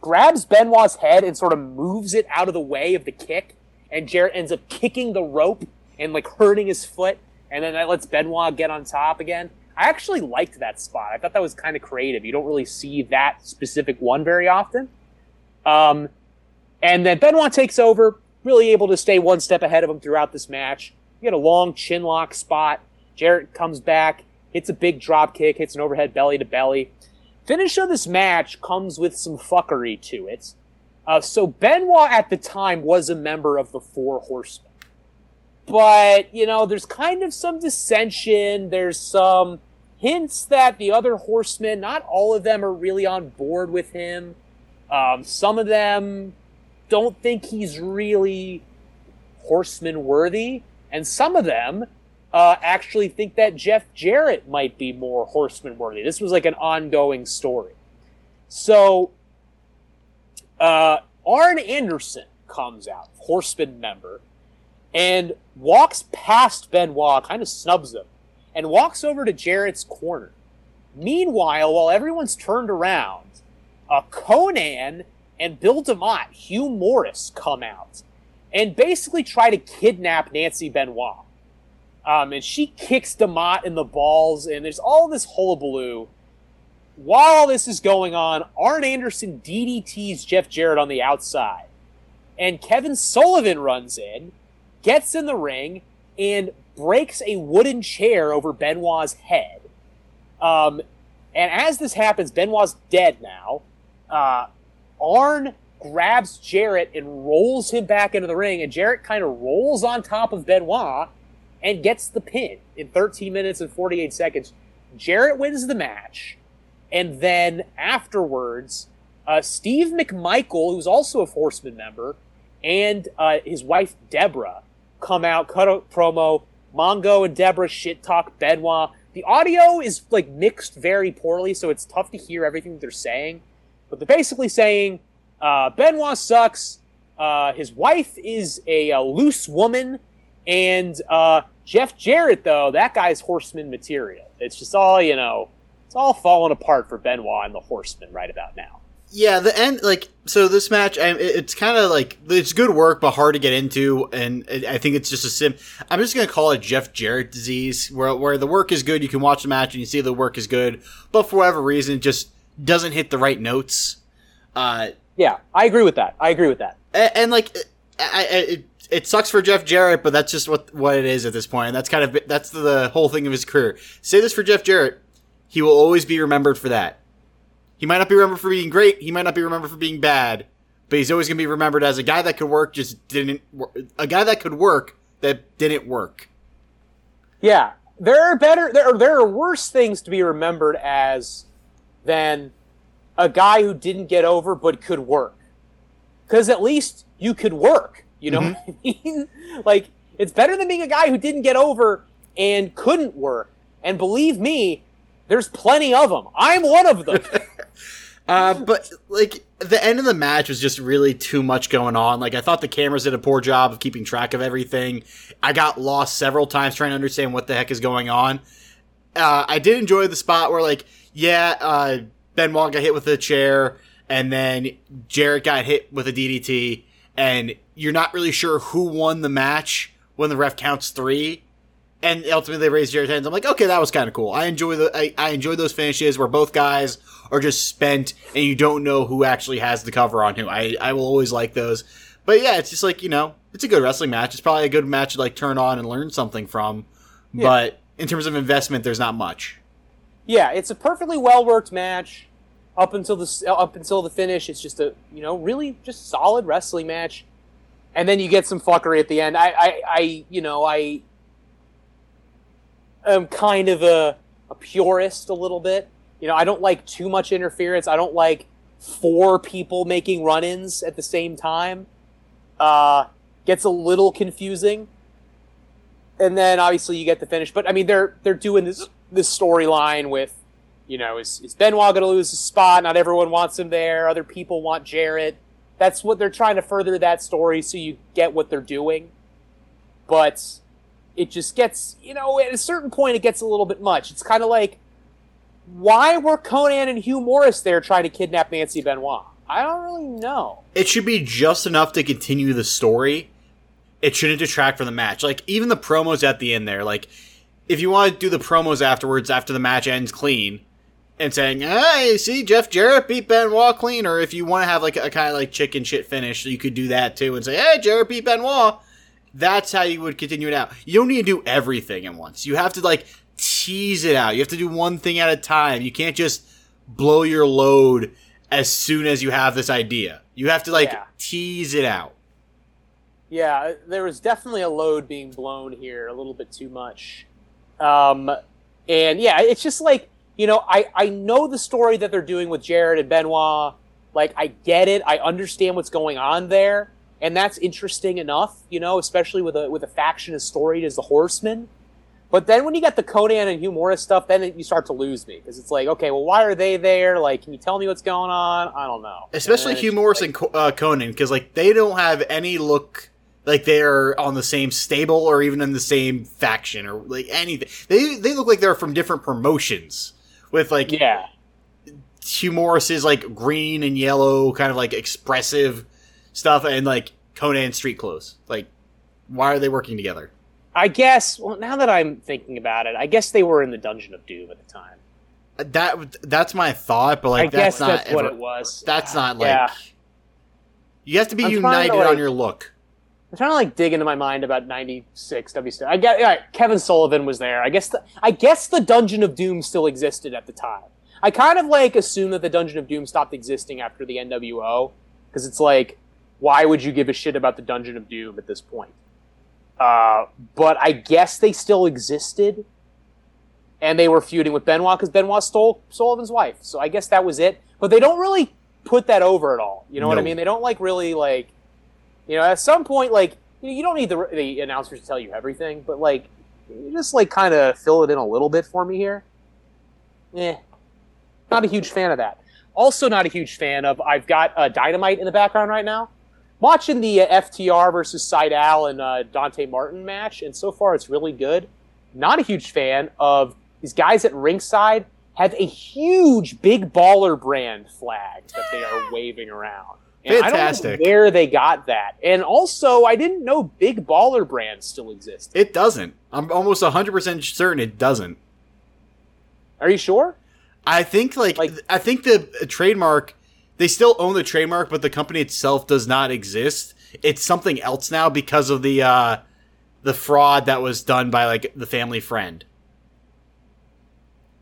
grabs Benoit's head and sort of moves it out of the way of the kick, and Jarrett ends up kicking the rope and like hurting his foot, and then that lets Benoit get on top again. I actually liked that spot. I thought that was kind of creative. You don't really see that specific one very often. Um, And then Benoit takes over, really able to stay one step ahead of him throughout this match. You get a long chin lock spot. Jarrett comes back, hits a big drop kick, hits an overhead belly to belly. Finish of this match comes with some fuckery to it. Uh, so Benoit at the time was a member of the Four Horsemen. But, you know, there's kind of some dissension. There's some hints that the other horsemen, not all of them are really on board with him. Um, some of them don't think he's really horseman worthy. And some of them uh, actually think that Jeff Jarrett might be more horseman worthy. This was like an ongoing story. So, uh, Arn Anderson comes out, horseman member, and walks past Benoit, kind of snubs him, and walks over to Jarrett's corner. Meanwhile, while everyone's turned around, uh, Konnan and Bill DeMott, Hugh Morris, come out and basically try to kidnap Nancy Benoit. Um, and she kicks DeMott in the balls, and there's all this hullabaloo. While all this is going on, Arn Anderson DDTs Jeff Jarrett on the outside. And Kevin Sullivan runs in, gets in the ring, and breaks a wooden chair over Benoit's head. Um, and as this happens, Benoit's dead now. Uh, Arn grabs Jarrett and rolls him back into the ring, and Jarrett kind of rolls on top of Benoit and gets the pin in 13 minutes and 48 seconds. Jarrett wins the match, and then afterwards, uh, Steve McMichael, who's also a Horseman member, and uh, his wife Deborah come out, cut a promo. Mongo and Deborah shit talk Benoit. The audio is like mixed very poorly, so it's tough to hear everything they're saying. But they're basically saying uh, Benoit sucks. Uh, his wife is a, a loose woman, and uh, Jeff Jarrett, though, that guy's horseman material. It's just all, you know, it's all falling apart for Benoit and the horseman right about now. Yeah, the end, like, so this match, I, it's kind of like, it's good work, but hard to get into, and I think it's just a sim. I'm just to call it Jeff Jarrett disease, where, where the work is good, you can watch the match and you see the work is good, but for whatever reason, just doesn't hit the right notes. Uh, yeah, I agree with that. I agree with that. And, and like, I, I, it, it sucks for Jeff Jarrett, but that's just what what it is at this point. And that's kind of that's the whole thing of his career. Say this for Jeff Jarrett, he will always be remembered for that. He might not be remembered for being great. He might not be remembered for being bad, but he's always going to be remembered as a guy that could work, just didn't. A guy that could work that didn't work. Yeah, there are better. There are there are worse things to be remembered as than a guy who didn't get over but could work. Because at least you could work. You know mm-hmm. what I mean? like, it's better than being a guy who didn't get over and couldn't work. And believe me, there's plenty of them. I'm one of them. uh, but like the end of the match was just really too much going on. Like I thought the cameras did a poor job of keeping track of everything. I got lost several times trying to understand what the heck is going on. Uh, I did enjoy the spot where like yeah, uh, Benoit got hit with a chair, and then Jarrett got hit with a DDT, and you're not really sure who won the match when the ref counts three. And ultimately, they raise Jarrett's hands. I'm like, okay, that was kind of cool. I enjoy the I, I enjoy those finishes where both guys are just spent and you don't know who actually has the cover on who. I I will always like those. But yeah, it's just like you know, it's a good wrestling match. It's probably a good match to like turn on and learn something from. Yeah. But in terms of investment, there's not much. Yeah, it's a perfectly well worked match up until the up until the finish. It's just a you know really just solid wrestling match and then you get some fuckery at the end. I, I, I you know, I am kind of a, a purist a little bit. You know, I don't like too much interference. I don't like four people making run-ins at the same time. Uh, gets a little confusing. And then obviously you get the finish. But I mean, they're they're doing this this storyline with, you know, is is Benoit going to lose his spot? Not everyone wants him there. Other people want Jarrett that's what they're trying to further that story so you get what they're doing. But it just gets, you know, at a certain point, it gets a little bit much. It's kind of like, why were Konnan and Hugh Morris there trying to kidnap Nancy Benoit? I don't really know. It should be just enough to continue the story. It shouldn't detract from the match. Like, even the promos at the end there, like, if you want to do the promos afterwards, after the match ends clean, and saying, "Hey, see, Jeff Jarrett beat Benoit clean." Or if you want to have like a, kind of like chicken shit finish, you could do that too and say, "Hey, Jarrett beat Benoit." That's how you would continue it out. You don't need to do everything at once. You have to like tease it out. You have to do one thing at a time. You can't just blow your load as soon as you have this idea. You have to like Yeah. tease it out. Yeah, there was definitely a load being blown here, a little bit too much. Um, and yeah, it's just like you know, I I know the story that they're doing with Jarrett and Benoit. Like, I get it. I understand what's going on there, and that's interesting enough. You know, especially with a with a faction as storied as the Horsemen. But then when you get the Konnan and Hugh Morris stuff, then it, you start to lose me because it's like, okay, well, why are they there? Like, can you tell me what's going on? I don't know. especially Hugh Morris like- and Co- uh, Konnan, because like they don't have any look like they're on the same stable or even in the same faction or like anything. They they look like they're from different promotions with like yeah. Hugh is like green and yellow kind of like expressive stuff and like Konnan street clothes. Like, why are they working together? I guess. Well, now that I'm thinking about it, I guess they were in the Dungeon of Doom at the time. Uh, that that's my thought, but like I guess that's not that's what it was. That's not like Yeah. you have to be I'm trying to, united on your look. I'm trying to like dig into my mind about '96 WC. I get. Right, Kevin Sullivan was there. I guess. The, I guess the Dungeon of Doom still existed at the time. I kind of like assume that the Dungeon of Doom stopped existing after the NWO because it's like, why would you give a shit about the Dungeon of Doom at this point? Uh, but I guess they still existed, and they were feuding with Benoit because Benoit stole Sullivan's wife. So I guess that was it. But they don't really put that over at all. You know what I mean? They don't like really like, you know, at some point like you, don't need the the announcers to tell you everything, but like you just like kind of fill it in a little bit for me here. Eh, not a huge fan of that. Also, not a huge fan of. I've got uh, Dynamite in the background right now. Watching the uh, FTR versus Seidel and uh, Dante Martin match, and so far it's really good. Not a huge fan of these guys at ringside have a huge big baller brand flag that they are waving around. And I Fantastic. don't know where they got that. And also, I didn't know big baller brands still exist. It doesn't. I'm almost 100% certain it doesn't. Are you sure? I think like, Like- I think the trademark they still own the trademark but the company itself does not exist. It's something else now because of the uh the fraud that was done by like the family friend.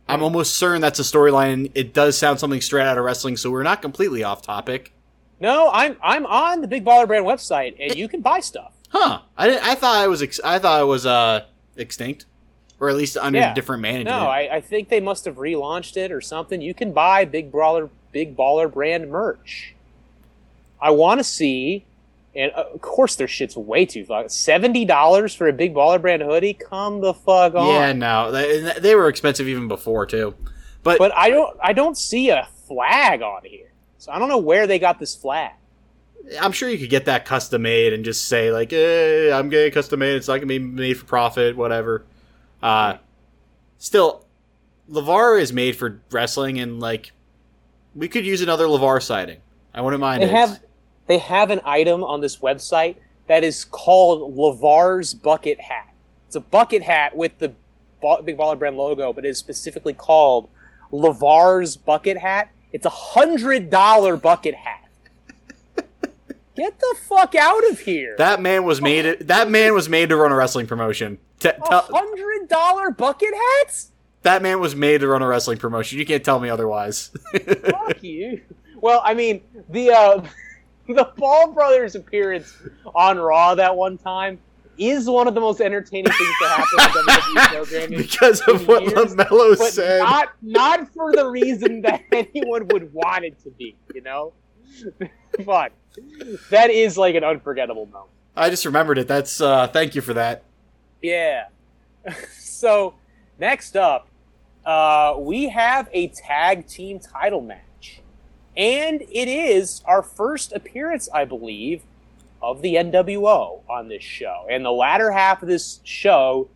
I'm almost certain that's a storyline. It does sound something straight out of wrestling, so we're not completely off topic. No, I'm I'm on the Big Baller Brand website, and you can buy stuff. Huh? I didn't, I thought I was ex- I thought it was uh extinct, or at least under Yeah. different management. No, I, I think they must have relaunched it or something. You can buy Big Baller Big Baller Brand merch. I want to see, and uh, of course their shit's way too fuck. Seventy dollars for a Big Baller Brand hoodie? Come the fuck on! yeah, no, they, they were expensive even before too. But, But I don't I don't see a flag on here, so I don't know where they got this flag. I'm sure you could get that custom made and just say like, "Hey, I'm getting custom made. It's not gonna be made for profit, whatever." Uh, still, LaVar is made for wrestling, and like, we could use another LaVar sighting. I wouldn't mind They it. have they have an item on this website that is called LaVar's bucket hat. It's a bucket hat with the Big Baller Brand logo, but it is specifically called LaVar's bucket hat. It's a hundred dollar bucket hat. Get the fuck out of here! that man was made. That man was made to run a wrestling promotion. T- a tell- hundred dollar bucket hats? that man was made to run a wrestling promotion. You can't tell me otherwise. Fuck you. Well, I mean the uh, the Ball Brothers appearance on Raw that one time is one of the most entertaining things to happen in WWE programming. because of what Years, LaMelo said. not not for the reason that anyone would want it to be. You know, but That is like an unforgettable moment. I just remembered it. That's uh thank you for that. Yeah. so next up, uh, we have a tag team title match, and it is our first appearance, I believe, of the NWO on this show. And the latter half of this show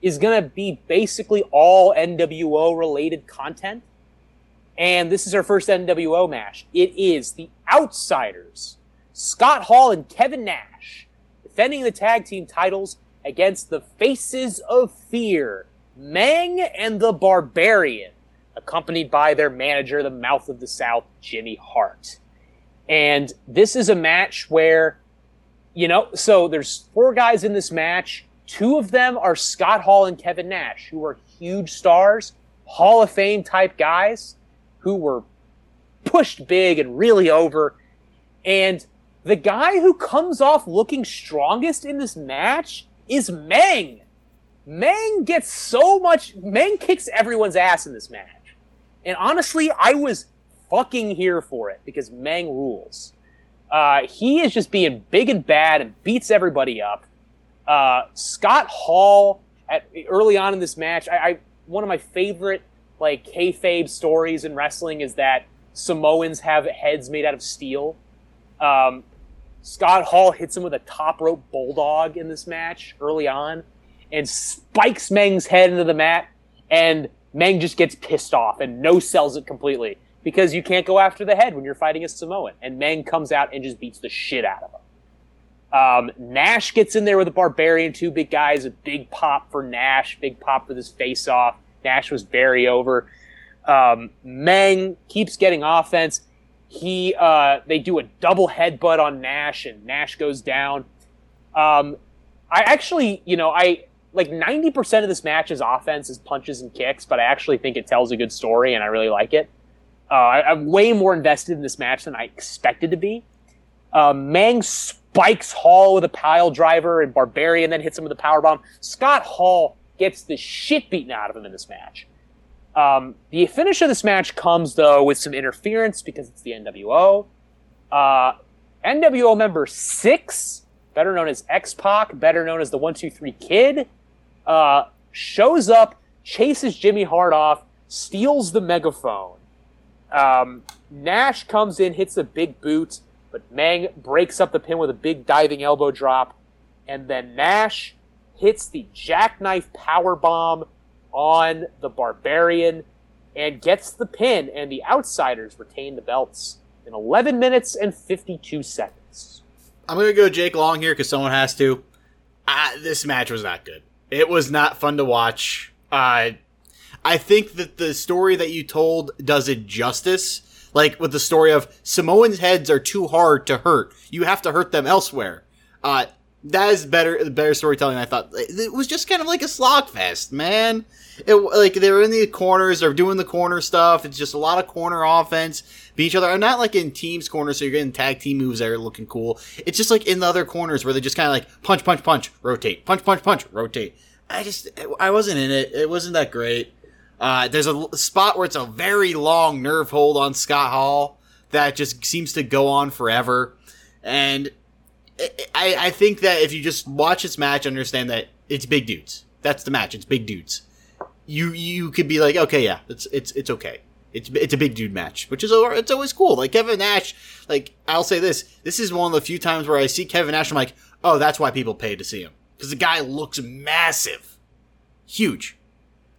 is going to be basically all NWO related content. And this is our first NWO match. It is the Outsiders, Scott Hall and Kevin Nash, defending the tag team titles against the Faces of Fear, Meng and the Barbarian. accompanied by their manager, the mouth of the South, Jimmy Hart. And this is a match where, you know, so there's four guys in this match. Two of them are Scott Hall and Kevin Nash, who are huge stars, Hall of Fame type guys who were pushed big and really over. And the guy who comes off looking strongest in this match is Meng. Meng gets so much. Meng kicks everyone's ass in this match. And honestly, I was fucking here for it because Meng rules. Uh, he is just being big and bad and beats everybody up. Uh, Scott Hall at early on in this match, I, I one of my favorite like kayfabe stories in wrestling is that Samoans have heads made out of steel. Um, Scott Hall hits him with a top rope bulldog in this match early on and spikes Meng's head into the mat. And Meng just gets pissed off and no sells it completely because you can't go after the head when you're fighting a Samoan. And Meng comes out and just beats the shit out of him. Um, Nash gets in there with a barbarian, two big guys, a big pop for Nash, big pop for this face off. Nash was very over. Um, Meng keeps getting offense he uh, they do a double headbutt on Nash and Nash goes down. Um, I actually, you know, I like 90% of this match is offense is punches and kicks, but I actually think it tells a good story and I really like it. Uh, I, am way more invested in this match than I expected to be. Uh, Meng spikes Hall with a pile driver and Barbarian then hits him with a power bomb. Scott Hall gets the shit beaten out of him in this match. Um, the finish of this match comes though with some interference because it's the NWO. Uh, NWO member six, better known as X Pac, better known as the One Two Three Kid, uh, shows up, chases Jimmy Hart off, steals the megaphone. Um, Nash comes in, hits a big boot, but Meng breaks up the pin with a big diving elbow drop, and then Nash hits the jackknife power bomb on the Barbarian and gets the pin, and the Outsiders retain the belts in 11 minutes and 52 seconds. I'm going to go Jake Long here because someone has to. Uh, this match was not good. It was not fun to watch. Uh, I think that the story that you told does it justice. Like with the story of Samoans' heads are too hard to hurt. You have to hurt them elsewhere. Uh, that is better better storytelling I thought. It was just kind of like a slogfest, man. It like they're in the corners, they're doing the corner stuff. It's just a lot of corner offense, beat each other. I'm not like in teams corners, so you're getting tag team moves that are looking cool. It's just like in the other corners where they just kind of like punch, punch, punch, rotate, punch, punch, punch, rotate. I just I wasn't in it. It wasn't that great. Uh, there's a spot where it's a very long nerve hold on Scott Hall that just seems to go on forever, and I, I think that if you just watch this match, understand that it's big dudes. That's the match. It's big dudes. You you could be like, okay, yeah, it's it's it's okay. It's it's a big dude match, which is it's always cool. Like Kevin Nash, like I'll say this: this is one of the few times where I see Kevin Nash. I'm like, oh, that's why people pay to see him because the guy looks massive, huge.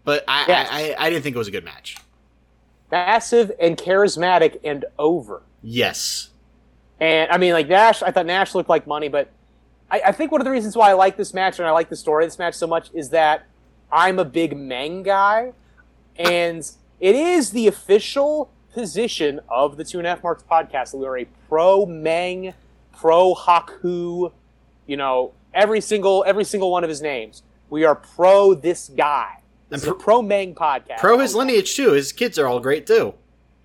But I, yes. I, I I didn't think it was a good match. Massive and charismatic and over. Yes. And I mean, like Nash, I thought Nash looked like money, but I, I, think one of the reasons why I like this match and I like the story of this match so much is that I'm a big Meng guy, and it is the official position of the Two and a Half Marks podcast that we are a pro Meng, pro Haku, you know, every single every single one of his names. We are pro this guy. It's a pro Meng podcast. Pro his lineage too. His kids are all great too.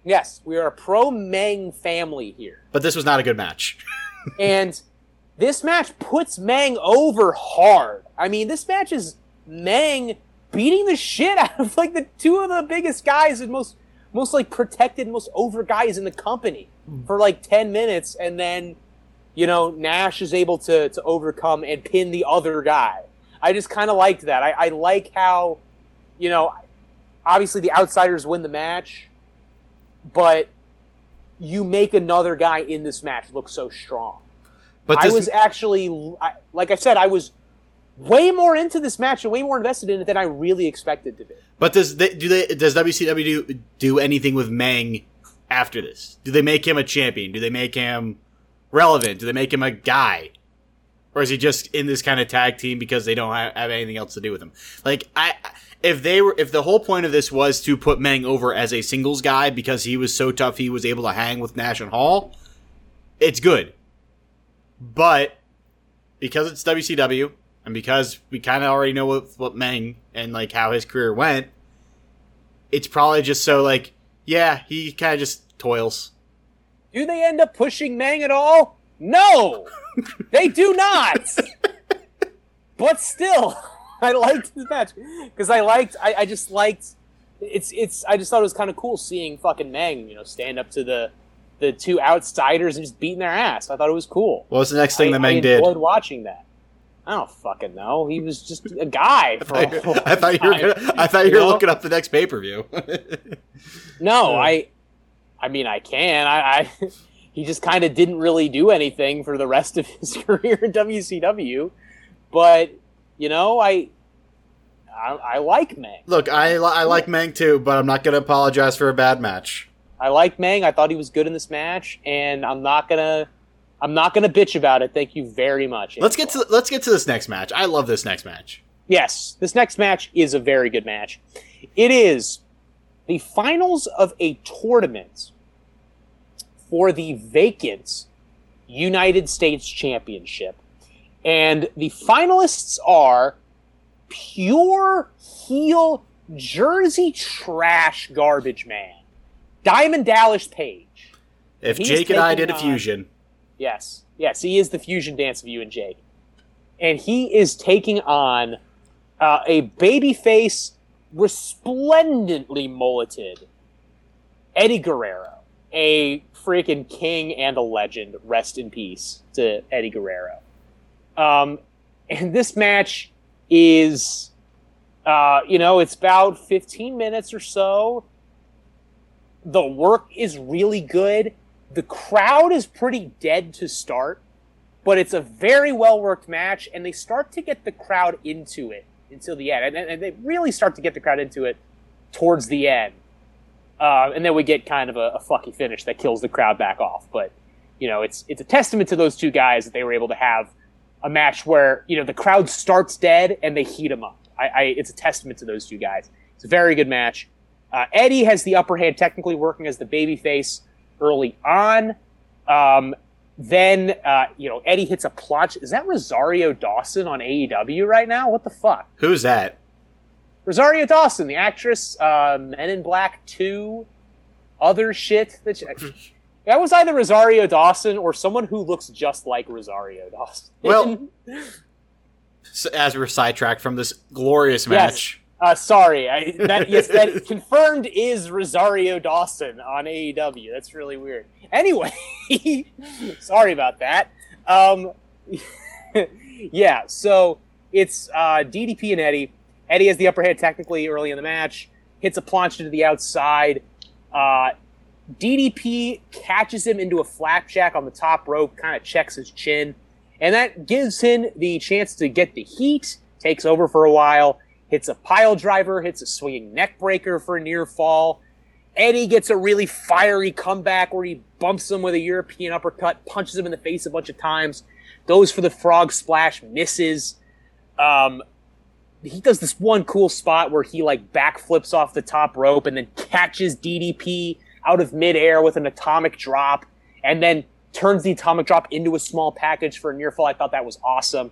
Yes, we are a pro Meng family here. But this was not a good match. and this match puts Meng over hard. I mean, this match is Meng beating the shit out of like the two of the biggest guys and most most like protected, most over guys in the company for like ten minutes, and then you know Nash is able to to overcome and pin the other guy. I just kind of liked that. I, I like how, you know, obviously the outsiders win the match, but you make another guy in this match look so strong. But I was actually, like I said, I was way more into this match and way more invested in it than I really expected to be. But does they, do they does WCW do, do anything with Meng after this? Do they make him a champion? Do they make him relevant? Do they make him a guy? or is he just in this kind of tag team because they don't have, have anything else to do with him? Like I, if they were, if the whole point of this was to put Meng over as a singles guy because he was so tough, he was able to hang with Nash and Hall. It's good, but because it's WCW and because we kind of already know what what Meng and like how his career went, it's probably just so like yeah, he kind of just toils. Do they end up pushing Meng at all? No, they do not. but still, I liked the match because I liked. I, I just liked. It's it's. I just thought it was kind of cool seeing fucking Meng, you know, stand up to the the two outsiders and just beating their ass. I thought it was cool. What was the next thing I, that Meng I did? enjoyed watching that. I don't fucking know. He was just a guy. For I, a long I thought you were. Gonna, I thought you were know? looking up the next pay per view. No, I, I mean, I can. I, I he just kind of didn't really do anything for the rest of his career in WCW, but you know, I, I, I like Meng. Look, I I like Meng too, but I'm not going to apologize for a bad match. I like Meng. I thought he was good in this match, and I'm not gonna, I'm not gonna bitch about it. Thank you very much. Let's get to let's get to this next match. I love this next match. Yes, this next match is a very good match. It is the finals of a tournament for the vacant United States Championship. And the finalists are pure heel Jersey trash garbage man. Diamond Dallas Page. If He's Jake and I did a on- fusion, Yes. Yes, he is the fusion dance of you and Jake. And he is taking on uh, a babyface, resplendently mulleted Eddie Guerrero, a freaking king and a legend. Rest in peace to Eddie Guerrero. Um, and this match is, uh, you know, it's about 15 minutes or so. The work is really good. The crowd is pretty dead to start, but it's a very well worked match, and they start to get the crowd into it until the end. And, and they really start to get the crowd into it towards the end. Uh, and then we get kind of a, a fucky finish that kills the crowd back off. But, you know, it's it's a testament to those two guys that they were able to have a match where, you know, the crowd starts dead and they heat them up. I, I it's a testament to those two guys. It's a very good match. Uh, Eddie has the upper hand, technically working as the babyface early on. Um, then, uh, you know, Eddie hits a plunge. Is that Rosario Dawson on AEW right now? What the fuck? who's that? Rosario Dawson, the actress, uh, Men in Black 2, other shit. That, she, that was either Rosario Dawson or someone who looks just like Rosario Dawson. Well, as we're sidetracked from this glorious match, Uh, sorry, I, that yes, that confirmed is Rosario Dawson on AEW. That's really weird. Anyway, sorry about that. Um, yeah, so it's uh, DDP and Eddie. Eddie has the upper hand technically early in the match, hits a plancha to the outside. Uh, DDP catches him into a flapjack on the top rope, kind of checks his chin, and that gives him the chance to get the heat. Takes over for a while, hits a pile driver, hits a swinging neck breaker for a near fall. Eddie gets a really fiery comeback where he bumps him with a European uppercut, punches him in the face a bunch of times, goes for the frog splash, misses. Um, he does this one cool spot where he like backflips off the top rope and then catches DDP out of midair with an atomic drop and then turns the atomic drop into a small package for a near fall. I thought that was awesome.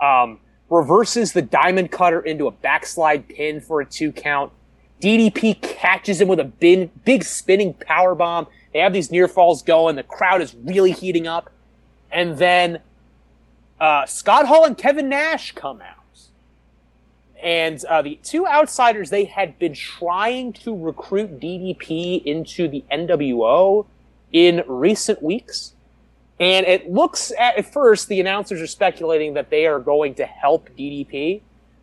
Um, reverses the diamond cutter into a backslide pin for a two count. DDP catches him with a bin, big spinning power bomb. They have these near falls going. The crowd is really heating up. And then uh, Scott Hall and Kevin Nash come out. And uh, the two outsiders, they had been trying to recruit DDP into the NWO in recent weeks. And it looks at, at first, the announcers are speculating that they are going to help DDP.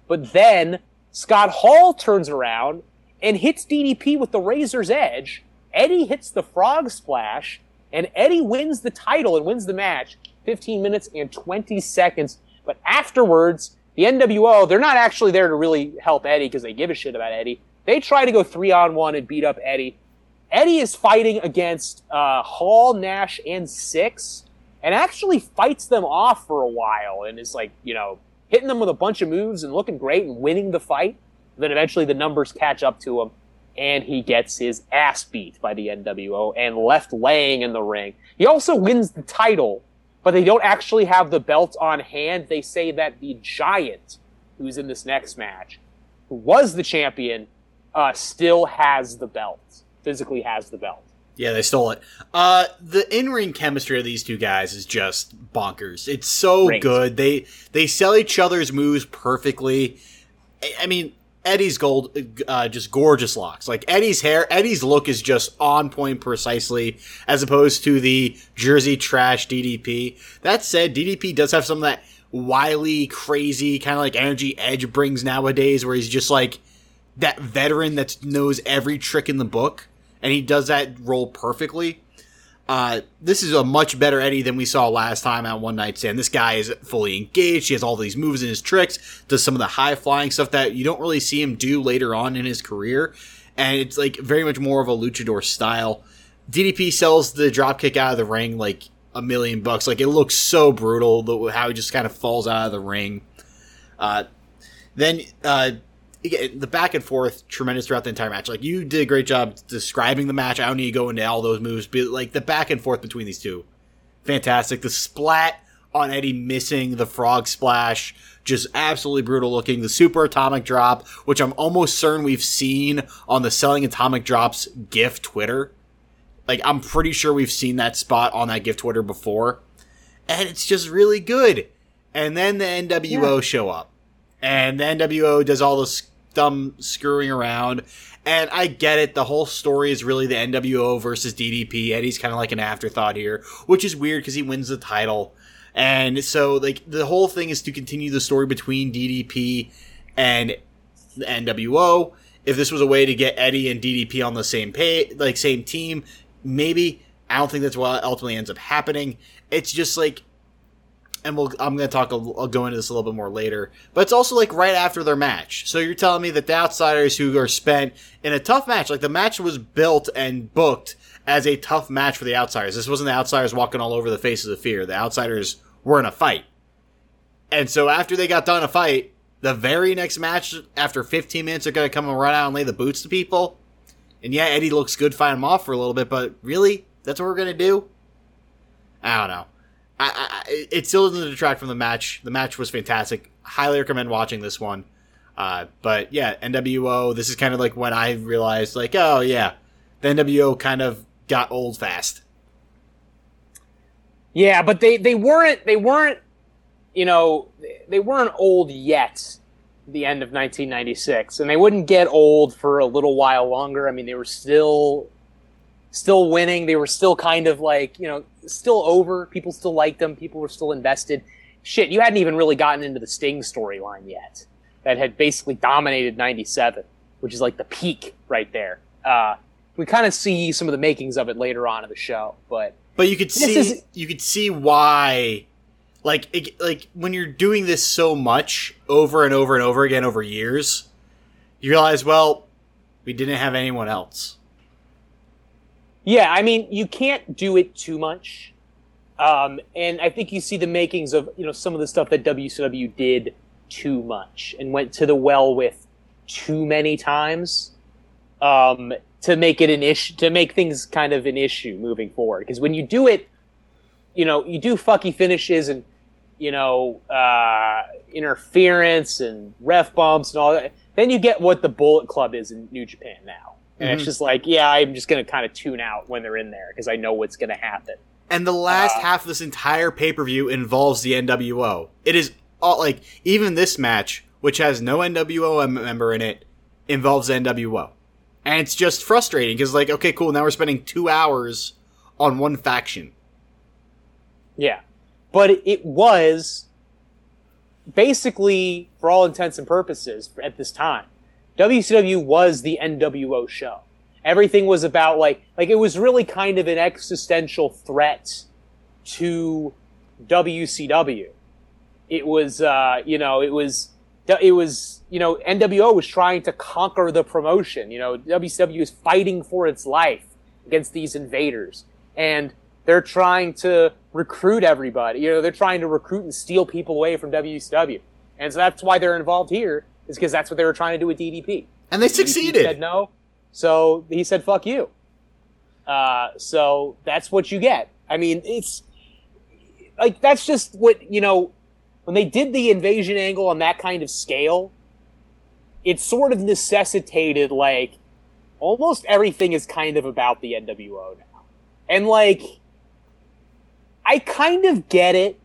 But then Scott Hall turns around and hits DDP with the razor's edge. Eddie hits the frog splash, and Eddie wins the title and wins the match 15 minutes and 20 seconds. But afterwards, the NWO, they're not actually there to really help Eddie because they give a shit about Eddie. They try to go three on one and beat up Eddie. Eddie is fighting against uh, Hall, Nash, and Six. and actually fights them off for a while and is like, you know, hitting them with a bunch of moves and looking great and winning the fight. Then eventually the numbers catch up to him and he gets his ass beat by the NWO and left laying in the ring. He also wins the title, but they don't actually have the belt on hand. They say that the Giant, who's in this next match, who was the champion, uh, still has the belt, physically has the belt. Yeah, they stole it. Uh, the in-ring chemistry of these two guys is just bonkers. It's so Great. good. They they sell each other's moves perfectly. I- I mean, Eddie's gold, uh, just gorgeous locks. Like Eddie's hair, Eddie's look is just on point precisely, as opposed to the Jersey trash DDP. That said, DDP does have some of that wily, crazy kind of like energy Edge brings nowadays, where he's just like that veteran that knows every trick in the book, and he does that role perfectly. Uh, this is a much better Eddie than we saw last time at One Night Stand. This guy is fully engaged. He has all these moves and his tricks, does some of the high flying stuff that you don't really see him do later on in his career. And it's like very much more of a luchador style. DDP sells the dropkick out of the ring like a million bucks. Like it looks so brutal, how he just kind of falls out of the ring. Uh, then uh, the back and forth tremendous throughout the entire match. Like you did a great job describing the match. I don't need to go into all those moves, but like the back and forth between these two, fantastic. The splat on Eddie missing the frog splash, just absolutely brutal looking. The super atomic drop, which I'm almost certain we've seen on the selling atomic drops GIF Twitter. Like I'm pretty sure we've seen that spot on that GIF Twitter before, and it's just really good. And then the NWO show up and the NWO does all this dumb screwing around. And I get it. The whole story is really the NWO versus DDP. Eddie's kind of like an afterthought here, which is weird because he wins the title. And so, like, the whole thing is to continue the story between DDP and the NWO. If this was a way to get Eddie and DDP on the same pay, like same team, maybe. I don't think that's what ultimately ends up happening. It's just like and we'll I'm going to talk I'll go into this a little bit more later. But it's also like right after their match. So you're telling me that the outsiders who are spent in a tough match, like the match was built and booked as a tough match for the outsiders. This wasn't the outsiders walking all over the faces of fear. The outsiders were in a fight. And so after they got done a fight, the very next match after 15 minutes they're going to come and run out and lay the boots to people. And yeah, Eddie looks good fighting them off for a little bit, but really? That's what we're going to do? I don't know. I, I, it still doesn't detract from the match. The match was fantastic. Highly recommend watching this one. Uh, but yeah, NWO. This is kind of like when I realized, like, oh yeah, the NWO kind of got old fast. Yeah, but they they weren't they weren't you know they weren't old yet. The end of 1996, and they wouldn't get old for a little while longer. I mean, they were still still winning. They were still kind of like you know still over. People still liked them. People were still invested. Shit, you hadn't even really gotten into the Sting storyline yet. That had basically dominated '97, which is like the peak right there. Uh, we kind of see some of the makings of it later on in the show, but But you could see is- you could see why like it, like when you're doing this so much over and over and over again over years, you realize, well, we didn't have anyone else. Yeah, I mean, you can't do it too much. Um, and I think you see the makings of, you know, some of the stuff that WCW did too much and went to the well with too many times um, to make it an issue, to make things kind of an issue moving forward. Because when you do it, you know, you do fucky finishes and, you know, uh, interference and ref bumps and all that. Then you get what the Bullet Club is in New Japan now. And it's Mhm. just like, yeah, I'm just going to kind of tune out when they're in there because I know what's going to happen. And the last Uh, half of this entire pay per view involves the NWO. It is all like even this match, which has no NWO member in it, involves NWO, and it's just frustrating because like, okay, cool, now we're spending two hours on one faction. Yeah. But it was basically, for all intents and purposes, at this time, WCW was the NWO show. Everything was about like like it was really kind of an existential threat to WCW. It was uh, you know, it was it was you know, NWO was trying to conquer the promotion. You know, WCW is fighting for its life against these invaders. And They're trying to recruit everybody. You know, they're trying to recruit and steal people away from WCW. And so that's why they're involved here, is because that's what they were trying to do with DDP. And they DDP succeeded. Said no. So he said, fuck you. Uh, so that's what you get. I mean, it's like, that's just what, you know, when they did the invasion angle on that kind of scale, it sort of necessitated like almost everything is kind of about the NWO now. And like I kind of get it.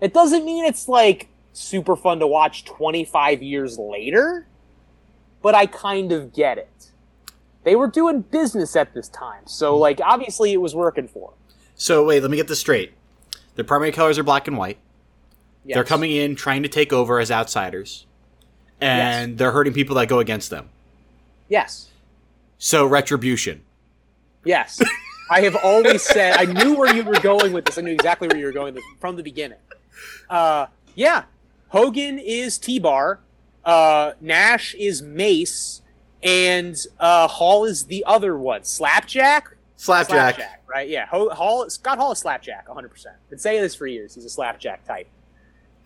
It doesn't mean it's like super fun to watch 25 years later, but I kind of get it. They were doing business at this time, so like obviously it was working for them. So wait, let me get this straight. Their primary colors are black and white. Yes. They're coming in trying to take over as outsiders, and they're hurting people that go against them. Yes. So retribution. Yes. I have always said I knew where you were going with this. I knew exactly where you were going with, from the beginning. Uh, yeah, Hogan is T-Bar, uh, Nash is Mace, and uh, Hall is the other one, Slapjack. Slapjack. right? Yeah, Hall. Scott Hall is Slapjack, 100. percent Been saying this for years. He's a Slapjack type.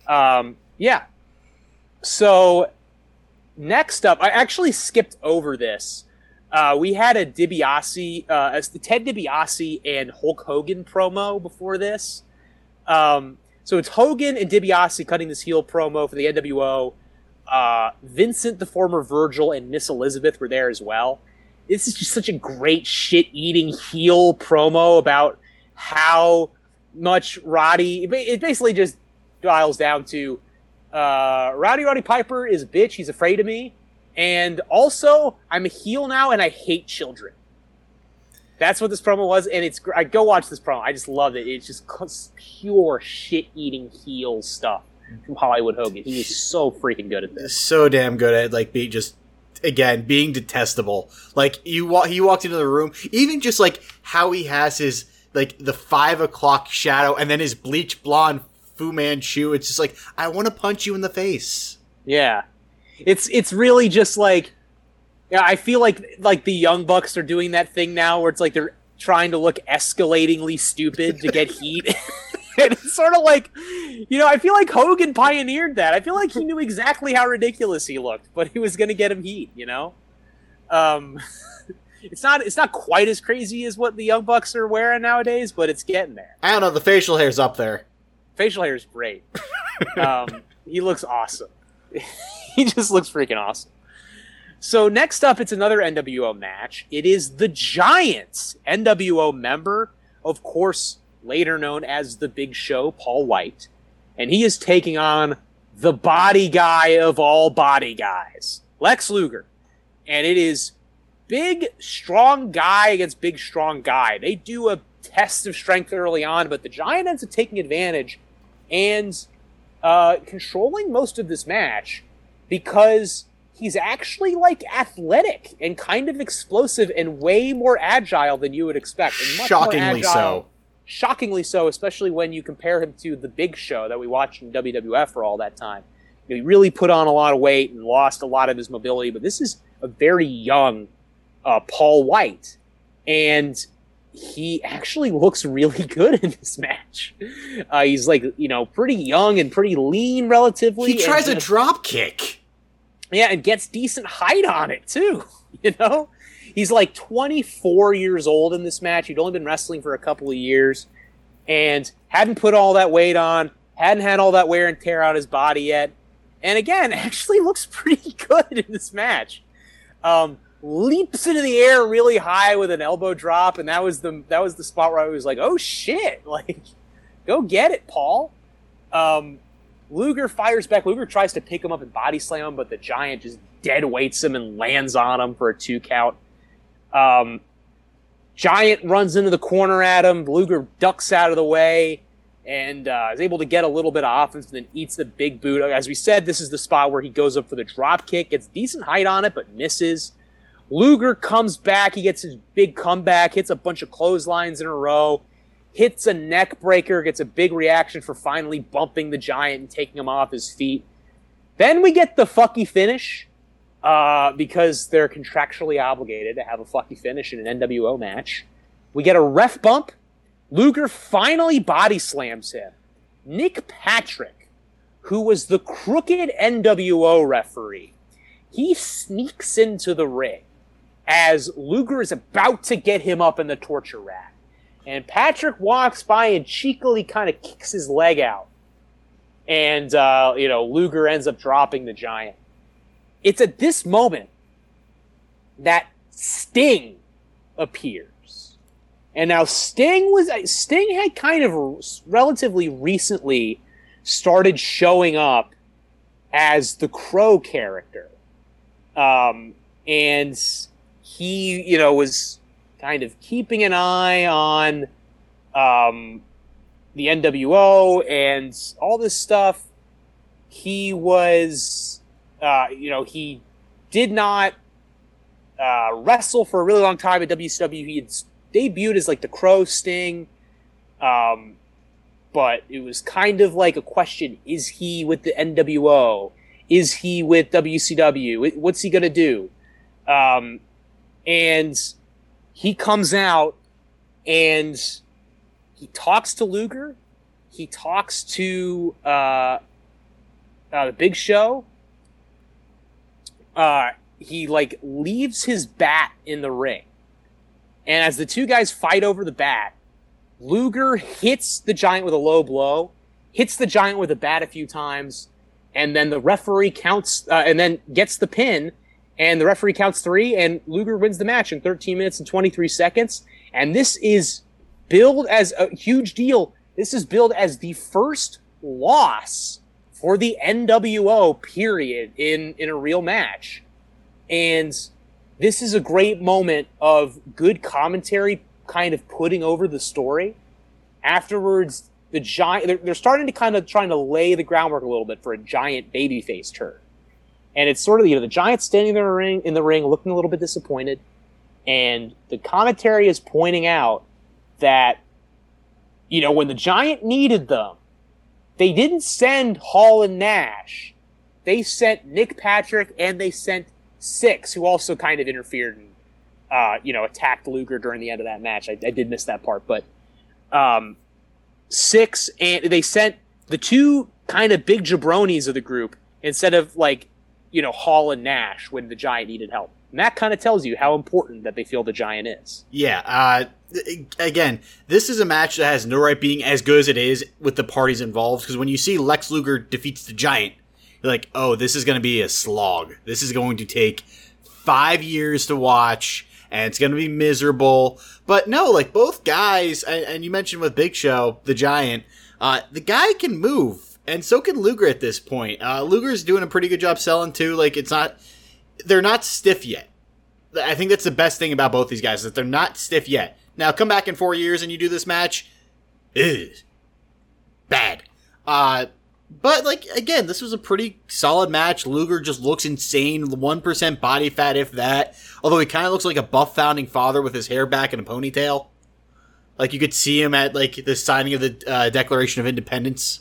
Um, yeah. So next up, I actually skipped over this. Uh, we had a DiBiase, uh, as the Ted DiBiase and Hulk Hogan promo before this. Um, so it's Hogan and DiBiase cutting this heel promo for the NWO. Uh, Vincent, the former Virgil, and Miss Elizabeth were there as well. This is just such a great shit-eating heel promo about how much Roddy. It basically just dials down to uh, Roddy Piper is a bitch. He's afraid of me. And also, I'm a heel now, and I hate children. That's what this promo was, and it's. I go watch this promo. I just love it. It's just pure shit-eating heel stuff from Hollywood Hogan. He is so freaking good at this. So damn good at like being just again being detestable. Like you walk, he walked into the room. Even just like how he has his like the five o'clock shadow, and then his bleach blonde Fu Manchu. It's just like I want to punch you in the face. Yeah, it's it's really just like, yeah. I feel like like the Young Bucks are doing that thing now, where it's like they're trying to look escalatingly stupid to get heat. and it's sort of like, you know, I feel like Hogan pioneered that. I feel like he knew exactly how ridiculous he looked, but he was going to get him heat. You know, um, it's not it's not quite as crazy as what the Young Bucks are wearing nowadays, but it's getting there. I don't know. The facial hair's up there. Facial hair is great. um, he looks awesome. he just looks freaking awesome. So next up, it's another NWO match. It is the Giants NWO member, of course, later known as the Big Show, Paul White, and he is taking on the body guy of all body guys, Lex Luger, and it is big, strong guy against big, strong guy. They do a test of strength early on, but the Giant ends up taking advantage and uh, controlling most of this match because he's actually like athletic and kind of explosive and way more agile than you would expect. Shockingly agile- so. Shockingly so, especially when you compare him to the Big Show that we watched in WWF for all that time. You know, he really put on a lot of weight and lost a lot of his mobility, but this is a very young uh, Paul White, and he actually looks really good in this match. Uh, he's like you know pretty young and pretty lean relatively. He tries a drop kick. Yeah, and gets decent height on it too. You know, he's like 24 years old in this match. He'd only been wrestling for a couple of years, and hadn't put all that weight on. Hadn't had all that wear and tear on his body yet. And again, actually looks pretty good in this match. Um, leaps into the air really high with an elbow drop, and that was the that was the spot where I was like, "Oh shit!" Like, go get it, Paul. Um, Luger fires back. Luger tries to pick him up and body slam him, but the giant just dead weights him and lands on him for a two count. Um, giant runs into the corner at him. Luger ducks out of the way and uh, is able to get a little bit of offense and then eats the big boot. As we said, this is the spot where he goes up for the drop kick, gets decent height on it, but misses. Luger comes back. He gets his big comeback, hits a bunch of clotheslines in a row, hits a neck breaker, gets a big reaction for finally bumping the giant and taking him off his feet. Then we get the fucky finish uh, because they're contractually obligated to have a fucky finish in an NWO match. We get a ref bump, Luger finally body slams him. Nick Patrick, who was the crooked NWO referee, he sneaks into the ring as Luger is about to get him up in the torture rack. And Patrick walks by and cheekily kind of kicks his leg out. And, uh, you know, Luger ends up dropping the giant. It's at this moment that Sting appears. And now Sting was Sting had kind of relatively recently started showing up as the Crow character. Um, and he, you know, was kind of keeping an eye on um, the NWO and all this stuff. He was, uh, you know, he did not uh, wrestle for a really long time at WCW. He had debuted as like the Crow Sting, um, but it was kind of like a question: Is he with the NWO? Is he with WCW? What's he gonna do? Um, and he comes out and he talks to Luger. He talks to uh, uh, the Big Show. Uh, he like leaves his bat in the ring, and as the two guys fight over the bat, Luger hits the giant with a low blow, hits the giant with a bat a few times, and then the referee counts uh, and then gets the pin and the referee counts three, and Luger wins the match in 13 minutes and 23 seconds. And this is billed as a huge deal. This is billed as the first loss for the NWO period in in a real match. And this is a great moment of good commentary kind of putting over the story. Afterwards, the giant they're, they're starting to kind of trying to lay the groundwork a little bit for a giant babyface turn and it's sort of you know the Giants standing there in the ring, in the ring looking a little bit disappointed, and the commentary is pointing out that you know when the Giant needed them, they didn't send Hall and Nash, they sent Nick Patrick and they sent Syxx, who also kind of interfered and uh, you know attacked Luger during the end of that match. I, I did miss that part, but um, Syxx and they sent the two kind of big jabronis of the group instead of like you know, Hall and Nash when the Giant needed help. And that kind of tells you how important that they feel the Giant is. Yeah. Uh, again, this is a match that has no right being as good as it is with the parties involved. Because when you see Lex Luger defeats the Giant, you're like, oh, this is going to be a slog. This is going to take five years to watch, and it's going to be miserable. But no, like both guys, and, and you mentioned with Big Show, the Giant, uh, the guy can move and so can Luger at this point. Uh, Luger's doing a pretty good job selling too. Like it's not, they're not stiff yet. I think that's the best thing about both these guys that they're not stiff yet. Now come back in four years and you do this match, is bad. Uh, but like again, this was a pretty solid match. Luger just looks insane, one percent body fat, if that. Although he kind of looks like a buff founding father with his hair back and a ponytail. Like you could see him at like the signing of the uh, Declaration of Independence.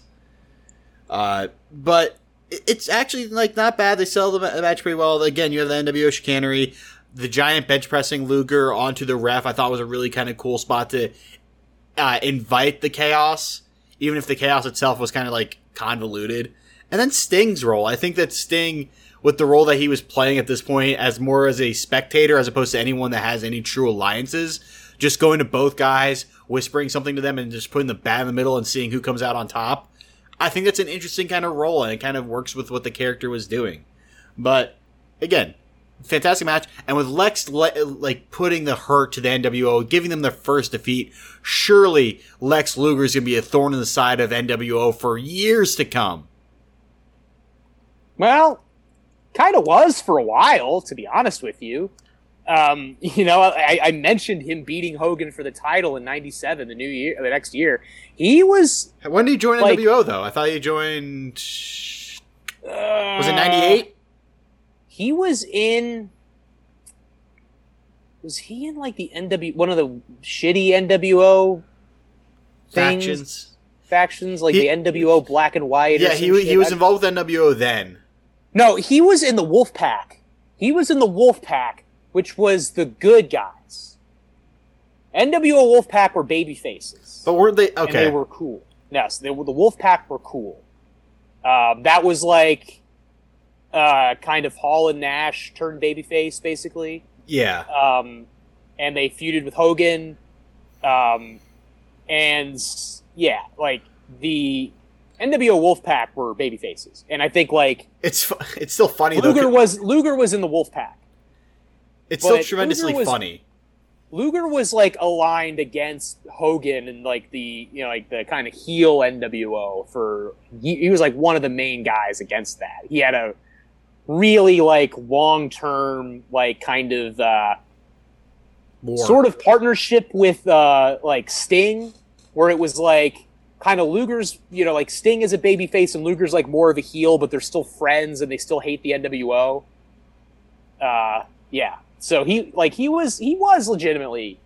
Uh, but it's actually like not bad. They sell the match pretty well. Again, you have the NWO chicanery, the giant bench pressing Luger onto the ref. I thought was a really kind of cool spot to uh, invite the chaos, even if the chaos itself was kind of like convoluted. And then Sting's role. I think that Sting, with the role that he was playing at this point, as more as a spectator as opposed to anyone that has any true alliances, just going to both guys, whispering something to them, and just putting the bat in the middle and seeing who comes out on top I think that's an interesting kind of role, and it kind of works with what the character was doing. But again, fantastic match, and with Lex le- like putting the hurt to the NWO, giving them their first defeat, surely Lex Luger is going to be a thorn in the side of NWO for years to come. Well, kind of was for a while, to be honest with you. Um, you know, I, I, mentioned him beating Hogan for the title in '97, the new year, the next year. He was. When did he join like, NWO though? I thought he joined. Uh, was it '98? He was in. Was he in like the NW one of the shitty NWO things? factions? Factions like he, the NWO Black and White. Yeah, he he was involved with NWO then. No, he was in the Wolf Pack. He was in the Wolf Pack which was the good guys. NWO Wolfpack were baby faces. But weren't they okay? they were cool. Yes, they were, the Wolfpack were cool. Um, that was like uh, kind of Hall and Nash turned babyface, basically. yeah. Um, and they feuded with Hogan. Um, and yeah, like the NWO Wolfpack were baby faces, and I think like It's it's still funny though. Was Luger was in the Wolfpack. It's still tremendously was- funny. Luger was like aligned against Hogan and like the you know like the kind of heel NWO for he, he was like one of the main guys against that. He had a really like long term like kind of uh, More. sort of partnership with uh, like Sting, where it was like kind of Luger's you know like Sting is a baby face and Luger's like more of a heel, but they're still friends and they still hate the NWO. Uh, yeah. So he like he was he was legitimately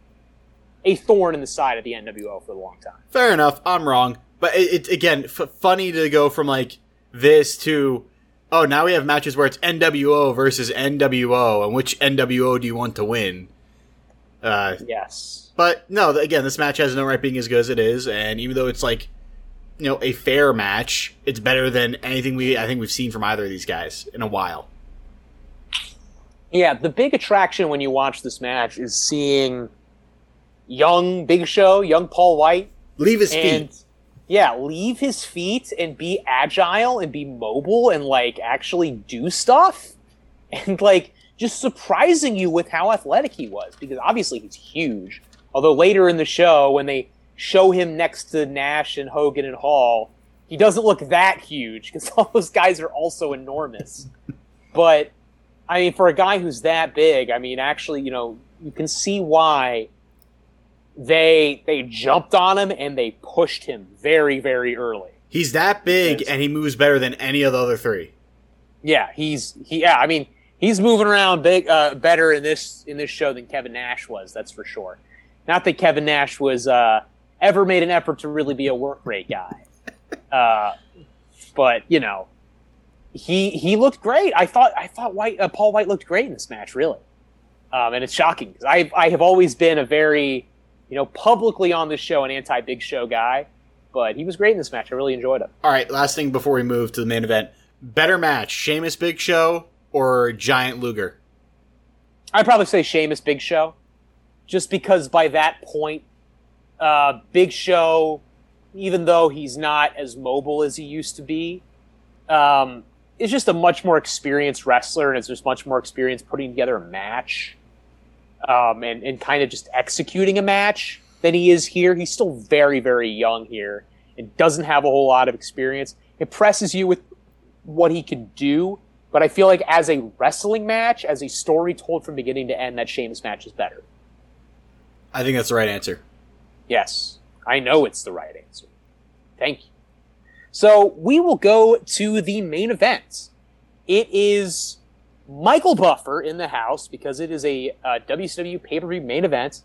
a thorn in the side of the NWO for a long time. Fair enough. I'm wrong, but it, it again f- funny to go from like this to oh now we have matches where it's NWO versus NWO and which NWO do you want to win? Uh, Yes. but no, again, this match has no right being as good as it is, and even though it's like you know a fair match, it's better than anything we I think we've seen from either of these guys in a while. Yeah, the big attraction when you watch this match is seeing young Big Show, young Paul White, Leave his and feet. yeah, leave his feet and be agile and be mobile and like actually do stuff and like just surprising you with how athletic he was because obviously he's huge. Although later in the show when they show him next to Nash and Hogan and Hall, he doesn't look that huge because all those guys are also enormous. but I mean, for a guy who's that big, I mean, actually, you know, you can see why they they jumped on him and they pushed him very very early. He's that big Yes. and he moves better than any of the other three. Yeah, he's he. Yeah, I mean, he's moving around big uh, better in this in this show than Kevin Nash was. That's for sure. Not that Kevin Nash was uh, ever made an effort to really be a work rate guy, uh, but you know, he he looked great. I thought I thought White uh, Paul White looked great in this match, really. Um, and it's shocking because I I have always been a very you know publicly on this show an anti Big Show guy, but he was great in this match. I really enjoyed him. All right, last thing before we move to the main event. Better match, Sheamus Big Show or Giant Luger? I'd probably say Sheamus Big Show, just because by that point, uh, Big Show, even though he's not as mobile as he used to be, um, is just a much more experienced wrestler and is just much more experienced putting together a match um, and, and kind of just executing a match than he is here. He's still very, very young here and doesn't have a whole lot of experience. Impresses you with what he can do, but I feel like as a wrestling match, as a story told from beginning to end, that Sheamus match is better. I think that's the right answer. Yes, I know it's the right answer. Thank you. So we will go to the main event. It is Michael Buffer in the house because it is a uh, WCW pay per view main event,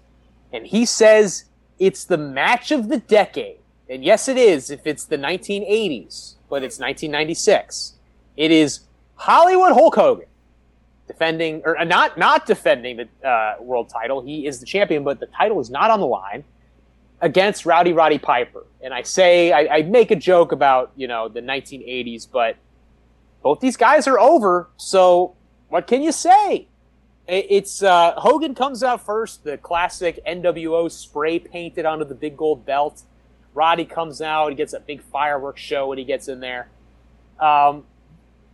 and he says it's the match of the decade. And yes, it is if it's the 1980s, but it's 1996. It is Hollywood Hulk Hogan defending or uh, not not defending the uh, world title. He is the champion, but the title is not on the line against Rowdy Roddy Piper. And I say I, I make a joke about you know the 1980s, but both these guys are over. So what can you say? It- It's uh, Hogan comes out first, the classic NWO spray painted onto the big gold belt. Roddy comes out, he gets a big fireworks show when he gets in there. Um,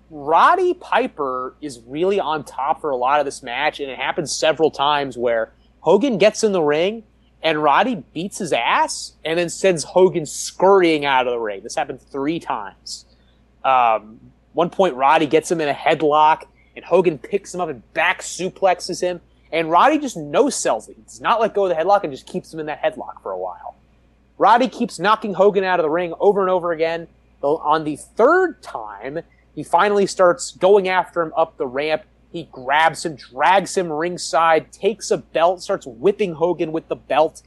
Roddy Piper is really on top for a lot of this match, and it happens several times where Hogan gets in the ring and Roddy beats his ass and then sends Hogan scurrying out of the ring. This happened three times. Um, one point, Roddy gets him in a headlock, and Hogan picks him up and back suplexes him, and Roddy just no sells it. He does not let go of the headlock and just keeps him in that headlock for a while. Roddy keeps knocking Hogan out of the ring over and over again. On the third time, he finally starts going after him up the ramp. He grabs him, drags him ringside, takes a belt, starts whipping Hogan with the belt.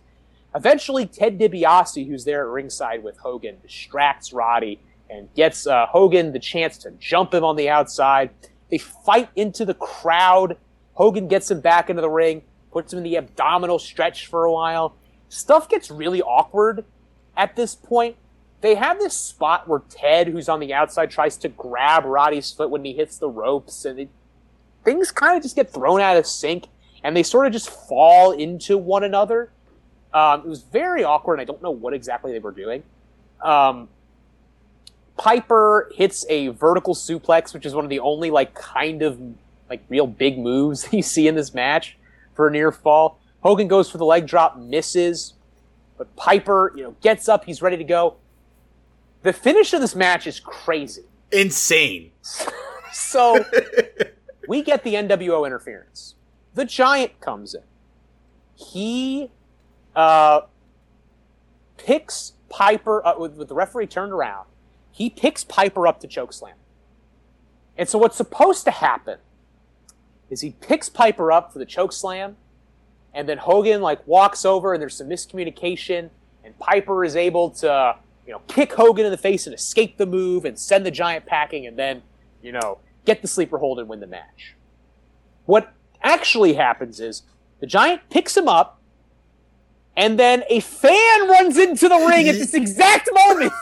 Eventually, Ted DiBiase, who's there at ringside with Hogan, distracts Roddy and gets uh, Hogan the chance to jump him on the outside. They fight into the crowd. Hogan gets him back into the ring, puts him in the abdominal stretch for a while. Stuff gets really awkward at this point. They have this spot where Ted, who's on the outside, tries to grab Roddy's foot when he hits the ropes, and it, things kind of just get thrown out of sync, and they sort of just fall into one another. Um, it was very awkward, and I don't know what exactly they were doing. Um, Piper hits a vertical suplex, which is one of the only like kind of like real big moves you see in this match for a near fall. Hogan goes for the leg drop, misses, but Piper, you know, gets up, he's ready to go. The finish of this match is crazy. Insane. so we get the NWO interference. The Giant comes in. He uh, picks Piper uh, with, with the referee turned around. He picks Piper up to chokeslam. And so what's supposed to happen is he picks Piper up for the chokeslam, and then Hogan like walks over, and there's some miscommunication, and Piper is able to you know kick Hogan in the face and escape the move and send the Giant packing, and then you know get the sleeper hold and win the match. What actually happens is the Giant picks him up, and then a fan runs into the ring at this exact moment.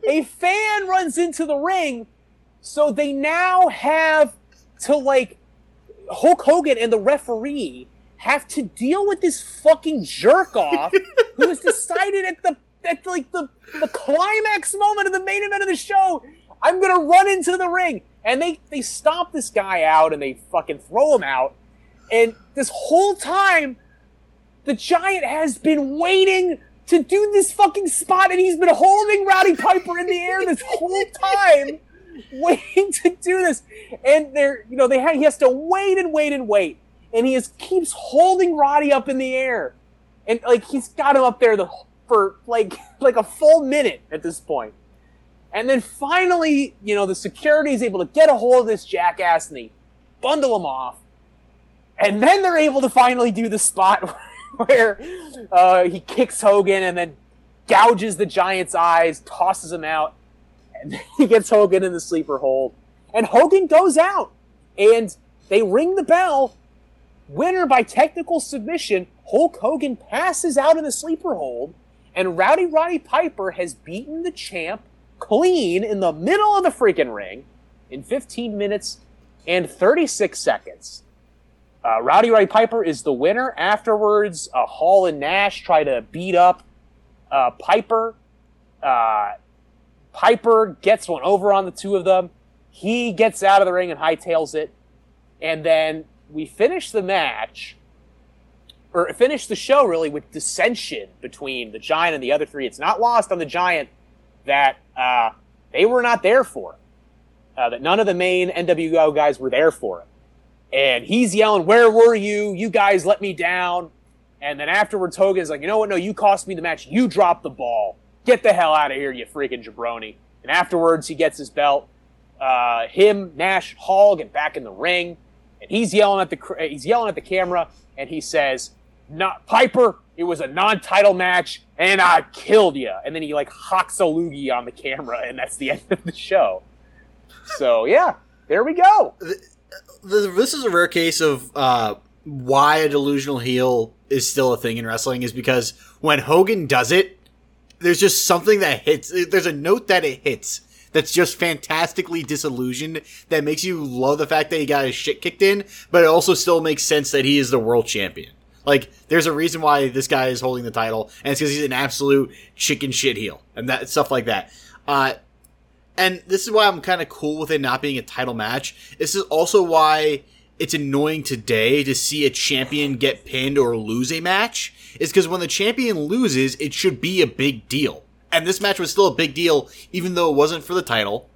a fan runs into the ring, so they now have to like Hulk Hogan and the referee have to deal with this fucking jerk off who has decided at the at like the the climax moment of the main event of the show, I'm gonna run into the ring. And they they stomp this guy out and they fucking throw him out. And this whole time, the giant has been waiting to do this fucking spot, and he's been holding Rowdy Piper in the air this whole time waiting to do this. And they're, you know, they have, he has to wait and wait and wait. And he keeps holding Roddy up in the air. And like he's got him up there the, for like like a full minute at this point. And then finally, you know, the security is able to get a hold of this jackass and they bundle him off. And then they're able to finally do the spot where uh, he kicks Hogan and then gouges the giant's eyes, tosses him out and he gets Hogan in the sleeper hold. And Hogan goes out. And they ring the bell. Winner by technical submission. Hulk Hogan passes out in the sleeper hold. And Rowdy Roddy Piper has beaten the champ clean in the middle of the freaking ring in 15 minutes and 36 seconds. Uh, Rowdy Roddy Piper is the winner. Afterwards, uh, Hall and Nash try to beat up uh, Piper. Uh, Piper gets one over on the two of them. He gets out of the ring and hightails it. And then we finish the match, or finish the show really with dissension between the Giant and the other three. It's not lost on the Giant that uh, they were not there for it, uh, that none of the main NWO guys were there for it. And he's yelling, Where were you? You guys let me down. And then afterwards, Hogan's like, You know what? No, you cost me the match. You dropped the ball get the hell out of here, you freaking jabroni. And afterwards, he gets his belt. Uh, him, Nash, Hall get back in the ring, and he's yelling at the he's yelling at the camera, and he says, "Not Piper. It was a non-title match, and I killed you." And then he like hawks a loogie on the camera, and that's the end of the show. So yeah, there we go. This is a rare case of uh, why a delusional heel is still a thing in wrestling is because when Hogan does it, there's just something that hits. There's a note that it hits that's just fantastically disillusioned that makes you love the fact that he got his shit kicked in, but it also still makes sense that he is the world champion. Like, there's a reason why this guy is holding the title, and it's because he's an absolute chicken shit heel, and that stuff like that. Uh, and this is why I'm kind of cool with it not being a title match. This is also why it's annoying today to see a champion get pinned or lose a match is because when the champion loses, it should be a big deal. And this match was still a big deal, even though it wasn't for the title.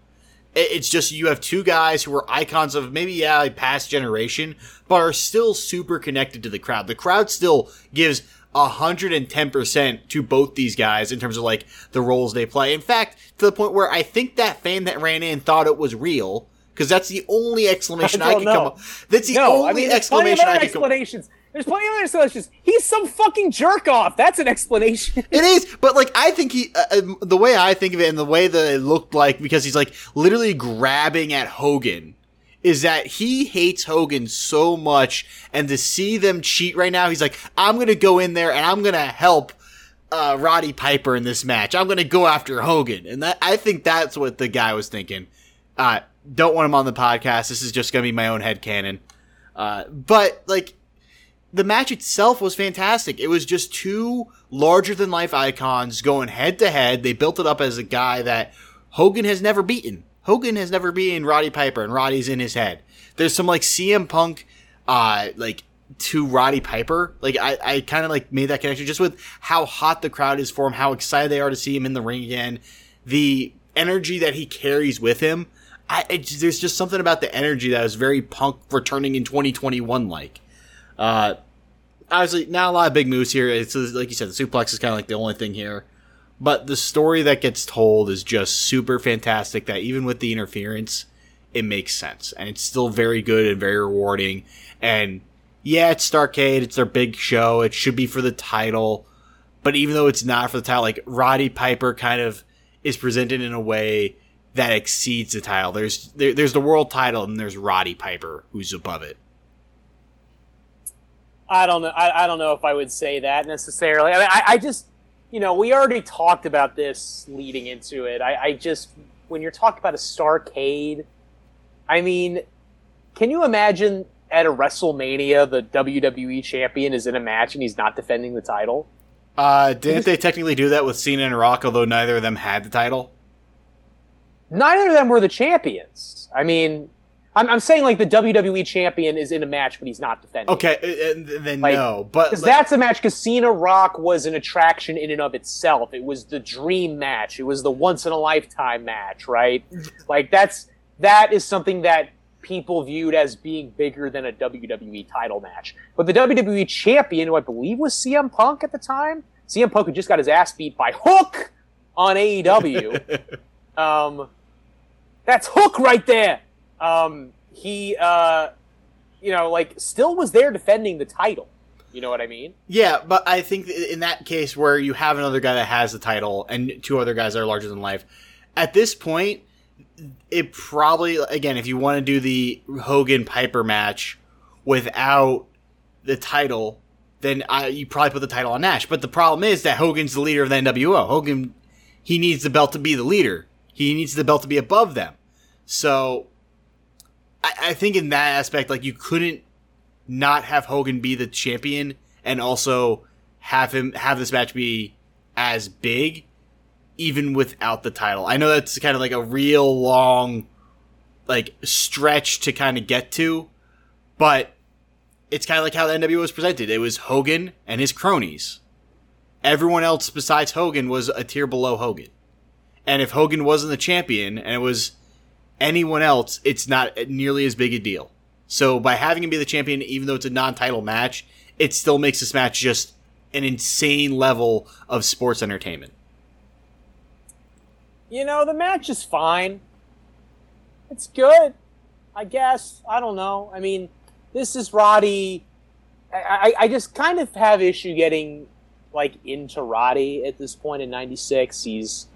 It's just you have two guys who are icons of maybe, yeah, a past generation, but are still super connected to the crowd. The crowd still gives 110% to both these guys in terms of like the roles they play. In fact, to the point where I think that fan that ran in thought it was real because that's the only exclamation I, I can know. come up. That's the no, only I mean, exclamation I can come. Explanations. There's plenty of other explanations. He's some fucking jerk off. That's an explanation. it is, but like I think he, uh, uh, the way I think of it, and the way that it looked like, because he's like literally grabbing at Hogan, is that he hates Hogan so much, and to see them cheat right now, he's like, I'm gonna go in there and I'm gonna help uh, Roddy Piper in this match. I'm gonna go after Hogan, and that I think that's what the guy was thinking. Uh, don't want him on the podcast. This is just gonna be my own head canon. Uh, but like the match itself was fantastic. It was just two larger than life icons going head to head. They built it up as a guy that Hogan has never beaten. Hogan has never beaten Roddy Piper, and Roddy's in his head. There's some like CM Punk, uh, like to Roddy Piper. Like I, I kind of like made that connection just with how hot the crowd is for him, how excited they are to see him in the ring again, the energy that he carries with him. I, it, there's just something about the energy that was very Punk returning in 2021 like. Uh, obviously, not a lot of big moves here. It's like you said, the suplex is kind of like the only thing here. But the story that gets told is just super fantastic. That even with the interference, it makes sense, and it's still very good and very rewarding. And yeah, it's Starrcade. It's their big show. It should be for the title. But even though it's not for the title, like Roddy Piper kind of is presented in a way that exceeds the title. There's there, there's the world title and there's Roddy Piper who's above it. I don't know. I, I don't know if I would say that necessarily. I mean, I, I just, you know, we already talked about this leading into it. I, I just, when you're talking about a Starrcade, I mean, can you imagine at a WrestleMania the WWE champion is in a match and he's not defending the title? Uh, didn't they technically do that with Cena and Rock, although neither of them had the title? Neither of them were the champions. I mean, I'm, I'm saying like the WWE champion is in a match, but he's not defending. Okay, uh, then Like, no, but like- that's a match. Because Cena Rock was an attraction in and of itself. It was the dream match. It was the once in a lifetime match, right? Like that's that is something that people viewed as being bigger than a WWE title match. But the WWE champion, who I believe was CM Punk at the time, CM Punk had just got his ass beat by Hook on AEW. um, that's Hook right there. Um, he, uh, you know, like still was there defending the title. You know what I mean? Yeah, but I think in that case where you have another guy that has the title and two other guys that are larger than life, at this point, it probably again if you want to do the Hogan Piper match without the title, then I, you probably put the title on Nash. But the problem is that Hogan's the leader of the NWO. Hogan, he needs the belt to be the leader. He needs the belt to be above them. So, I, I think in that aspect, like you couldn't not have Hogan be the champion and also have him have this match be as big even without the title. I know that's kind of like a real long like stretch to kind of get to, but it's kind of like how the NWO was presented. It was Hogan and his cronies. Everyone else besides Hogan was a tier below Hogan. And if Hogan wasn't the champion and it was anyone else, it's not nearly as big a deal. So by having him be the champion, even though it's a non-title match, it still makes this match just an insane level of sports entertainment. You know, the match is fine. It's good, I guess. I don't know. I mean, this is Roddy. I, I, I just kind of have issue getting like into Roddy at this point in '96. He's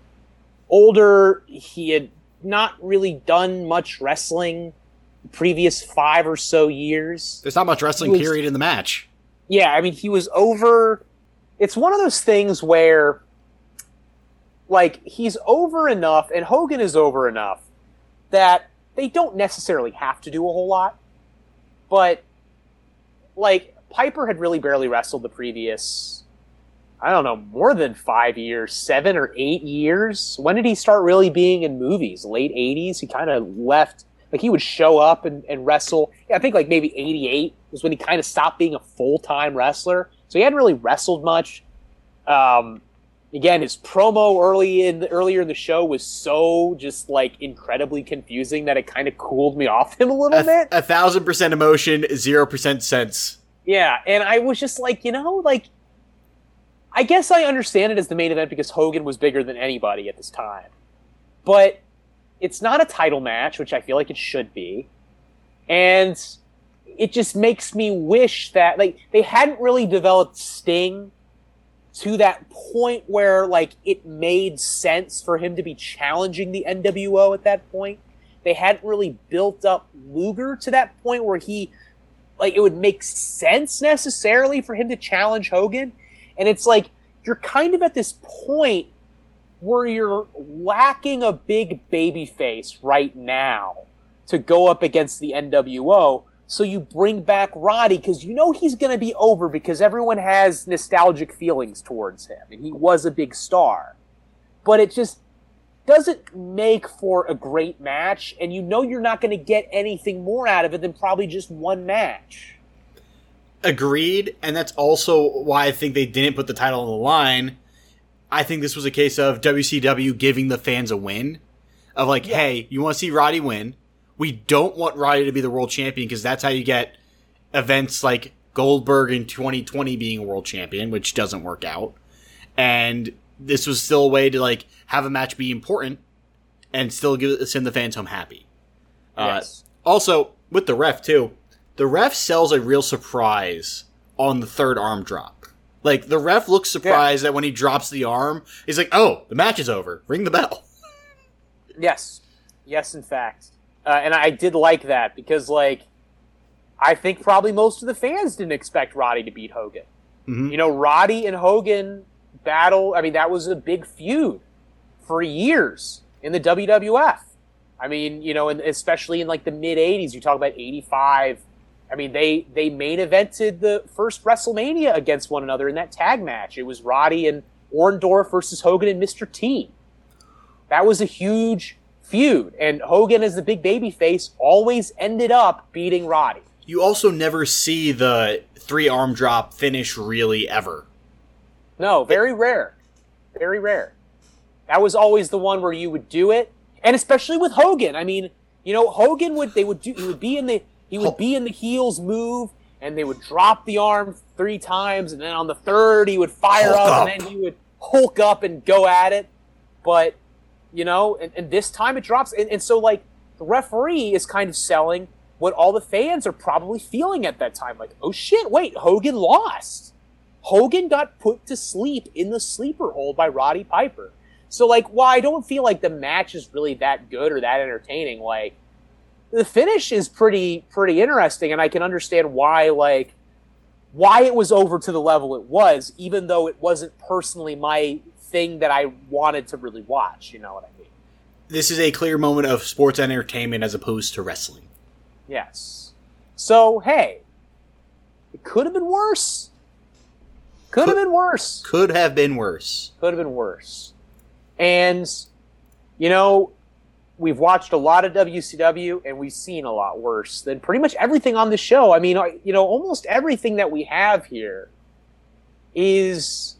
older. He had not really done much wrestling the previous five or so years. There's not much wrestling was- period in the match. Yeah, I mean, he was over. It's one of those things where, like, he's over enough, and Hogan is over enough that they don't necessarily have to do a whole lot. But, like, Piper had really barely wrestled the previous, I don't know, more than five years, seven or eight years. When did he start really being in movies? Late 80s? He kind of left. Like, he would show up and, and wrestle. I think, like, maybe 88 was when he kind of stopped being a full time wrestler. So he hadn't really wrestled much. Um, again, his promo early in earlier in the show was so just like incredibly confusing that it kind of cooled me off him a little A, bit. a thousand percent emotion, zero percent sense. Yeah, and I was just like, you know, like I guess I understand it as the main event because Hogan was bigger than anybody at this time. But it's not a title match, which I feel like it should be. And it just makes me wish that like they hadn't really developed Sting to that point where like it made sense for him to be challenging the NWO at that point they hadn't really built up Luger to that point where he like it would make sense necessarily for him to challenge Hogan. And it's like you're kind of at this point where you're lacking a big baby face right now to go up against the NWO. So you bring back Roddy because you know he's going to be over because everyone has nostalgic feelings towards him and he was a big star. But it just doesn't make for a great match and you know you're not going to get anything more out of it than probably just one match. Agreed, and that's also why I think they didn't put the title on the line. I think this was a case of WCW giving the fans a win. Of like, Yeah. hey, you want to see Roddy win? We don't want Roddy to be the world champion because that's how you get events like Goldberg in 2020 being a world champion, which doesn't work out. And this was still a way to like have a match be important and still give, send the fans home happy. Uh, yes. also, with the ref too, the ref sells a real surprise on the third arm drop. Like the ref looks surprised that when he drops the arm, he's like, "Oh, the match is over. Ring the bell." Yes. Yes, in fact. Uh, and I did like that because, like, I think probably most of the fans didn't expect Roddy to beat Hogan. Mhm. You know, Roddy and Hogan battle, I mean, that was a big feud for years in the WWF. I mean, you know, and especially in like the mid 80s, you talk about 85. I mean, they they main evented the first WrestleMania against one another in that tag match. It was Roddy and Orndorff versus Hogan and Mr. T. That was a huge feud, and Hogan, as the big baby face, always ended up beating Roddy. You also never see the three arm drop finish really ever. No, very rare. Very rare. That was always the one where you would do it. And especially with Hogan. I mean, you know, Hogan would they would do he would be in the he would be in the heels move and they would drop the arm three times and then on the third he would fire up, up. and then he would hulk up and go at it. But you know, and, and this time it drops and, and so like the referee is kind of selling what all the fans are probably feeling at that time. Like, oh shit, wait, Hogan lost. Hogan got put to sleep in the sleeper hole by Roddy Piper. So like while I don't feel like the match is really that good or that entertaining, like the finish is pretty pretty interesting and I can understand why like why it was over to the level it was, even though it wasn't personally my thing that I wanted to really watch, you know what I mean? This is a clear moment of sports entertainment as opposed to wrestling. Yes. So hey, it could have been worse. Could have been worse. Could have been worse. could have been worse. And you know, we've watched a lot of WCW and we've seen a lot worse than pretty much everything on the show. I mean, you know, almost everything that we have here is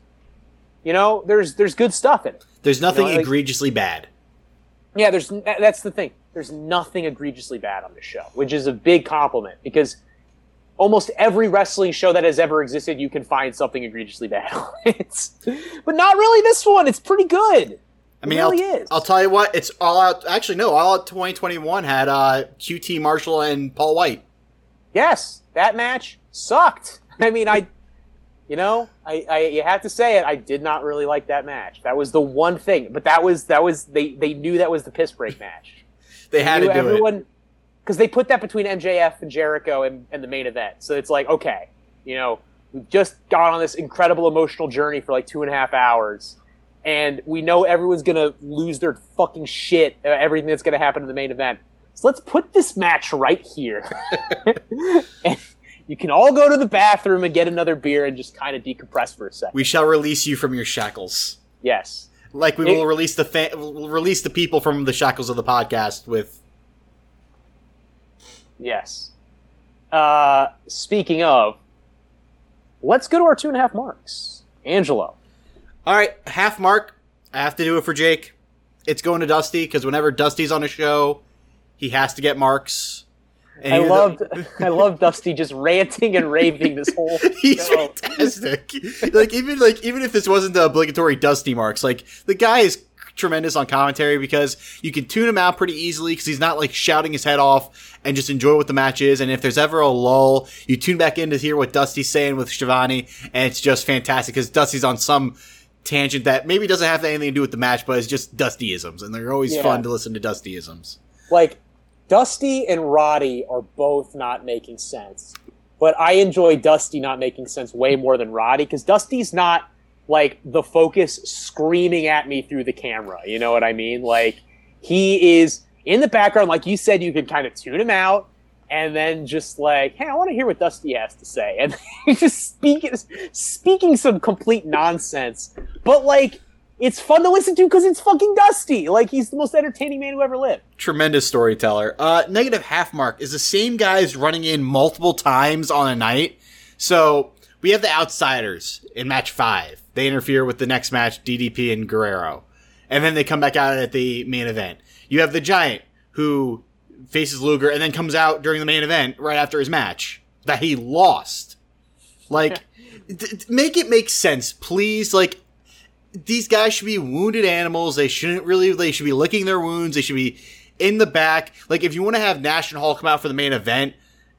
you know, there's there's good stuff in it. There's nothing like- egregiously bad. Yeah, there's that's the thing. There's nothing egregiously bad on the show, which is a big compliment because almost every wrestling show that has ever existed, you can find something egregiously bad on it. But not really this one. It's pretty good. I mean, it really I'll, is. I'll tell you what. It's all out. Actually, no. All out 2021 had uh, QT Marshall and Paul White. yes, that match sucked. I mean, I, you know, I, I, you have to say it. I did not really like that match. That was the one thing. But that was that was they they knew that was the piss break match. They had knew to do it. everyone because they put that between MJF and Jericho and, and the main event. So it's like, okay, you know, we've just gone on this incredible emotional journey for like two and a half hours, and we know everyone's gonna lose their fucking shit. Uh, everything that's gonna happen in the main event. So let's put this match right here, and you can all go to the bathroom and get another beer and just kind of decompress for a second. We shall release you from your shackles. yes. Like we It- will release the fa- we'll release the people from the shackles of the podcast with Yes. Uh, speaking of, let's go to our two and a half marks. Angelo. All right, half mark. I have to do it for Jake. It's going to Dusty because whenever Dusty's on a show, he has to get marks. And I loved, I loved Dusty just ranting and raving this whole He's show. fantastic. like even like even if this wasn't the obligatory Dusty marks, like the guy is tremendous on commentary because you can tune him out pretty easily because he's not like shouting his head off and just enjoy what the match is. And if there's ever a lull, you tune back in to hear what Dusty's saying with Schiavone, and it's just fantastic because Dusty's on some tangent that maybe doesn't have anything to do with the match, but it's just Dustyisms, and they're always Yeah. fun to listen to Dustyisms. Like Dusty and Roddy are both not making sense. But I enjoy Dusty not making sense way more than Roddy because Dusty's not like the focus screaming at me through the camera. You know what I mean? Like he is in the background, like you said, you can kind of tune him out and then just like, hey, I want to hear what Dusty has to say, and just speaking speaking some complete nonsense. But like, it's fun to listen to because it's fucking Dusty. Like he's the most entertaining man who ever lived. Tremendous storyteller. Uh, negative half mark is the same guys running in multiple times on a night. So we have the outsiders in match five. They interfere with the next match, DDP and Guerrero, and then they come back out at the main event. You have the Giant who faces Luger and then comes out during the main event right after his match that he lost. Like, d- make it make sense, please. Like, these guys should be wounded animals. They shouldn't really. They should be licking their wounds. They should be in the back. Like, if you want to have Nash and Hall come out for the main event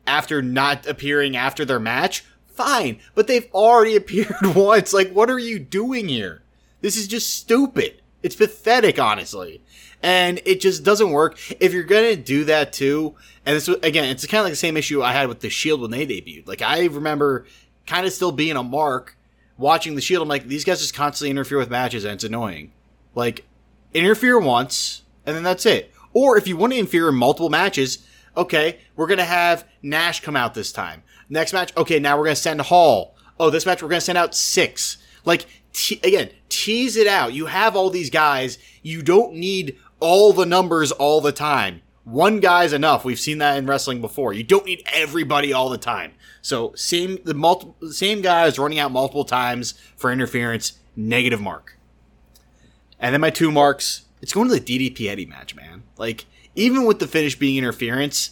after not appearing after their match, fine. But they've already appeared once. Like, what are you doing here? This is just stupid. It's pathetic, honestly and it just doesn't work. If you're gonna do that too, and this again, it's kind of like the same issue I had with the Shield when they debuted. Like I remember kind of still being a mark watching the Shield. I'm like, these guys just constantly interfere with matches, and it's annoying. Like interfere once, and then that's it. Or if you want to interfere in multiple matches, okay, we're gonna have Nash come out this time. Next match, okay, now we're gonna send Hall. Oh, this match we're gonna send out six. Like te- again, tease it out. You have all these guys. You don't need all the numbers all the time. One guy's enough. We've seen that in wrestling before. You don't need everybody all the time. So same the multiple same guys running out multiple times for interference. Negative mark. And then my two marks. It's going to the DDP Eddie match, man. Like even with the finish being interference,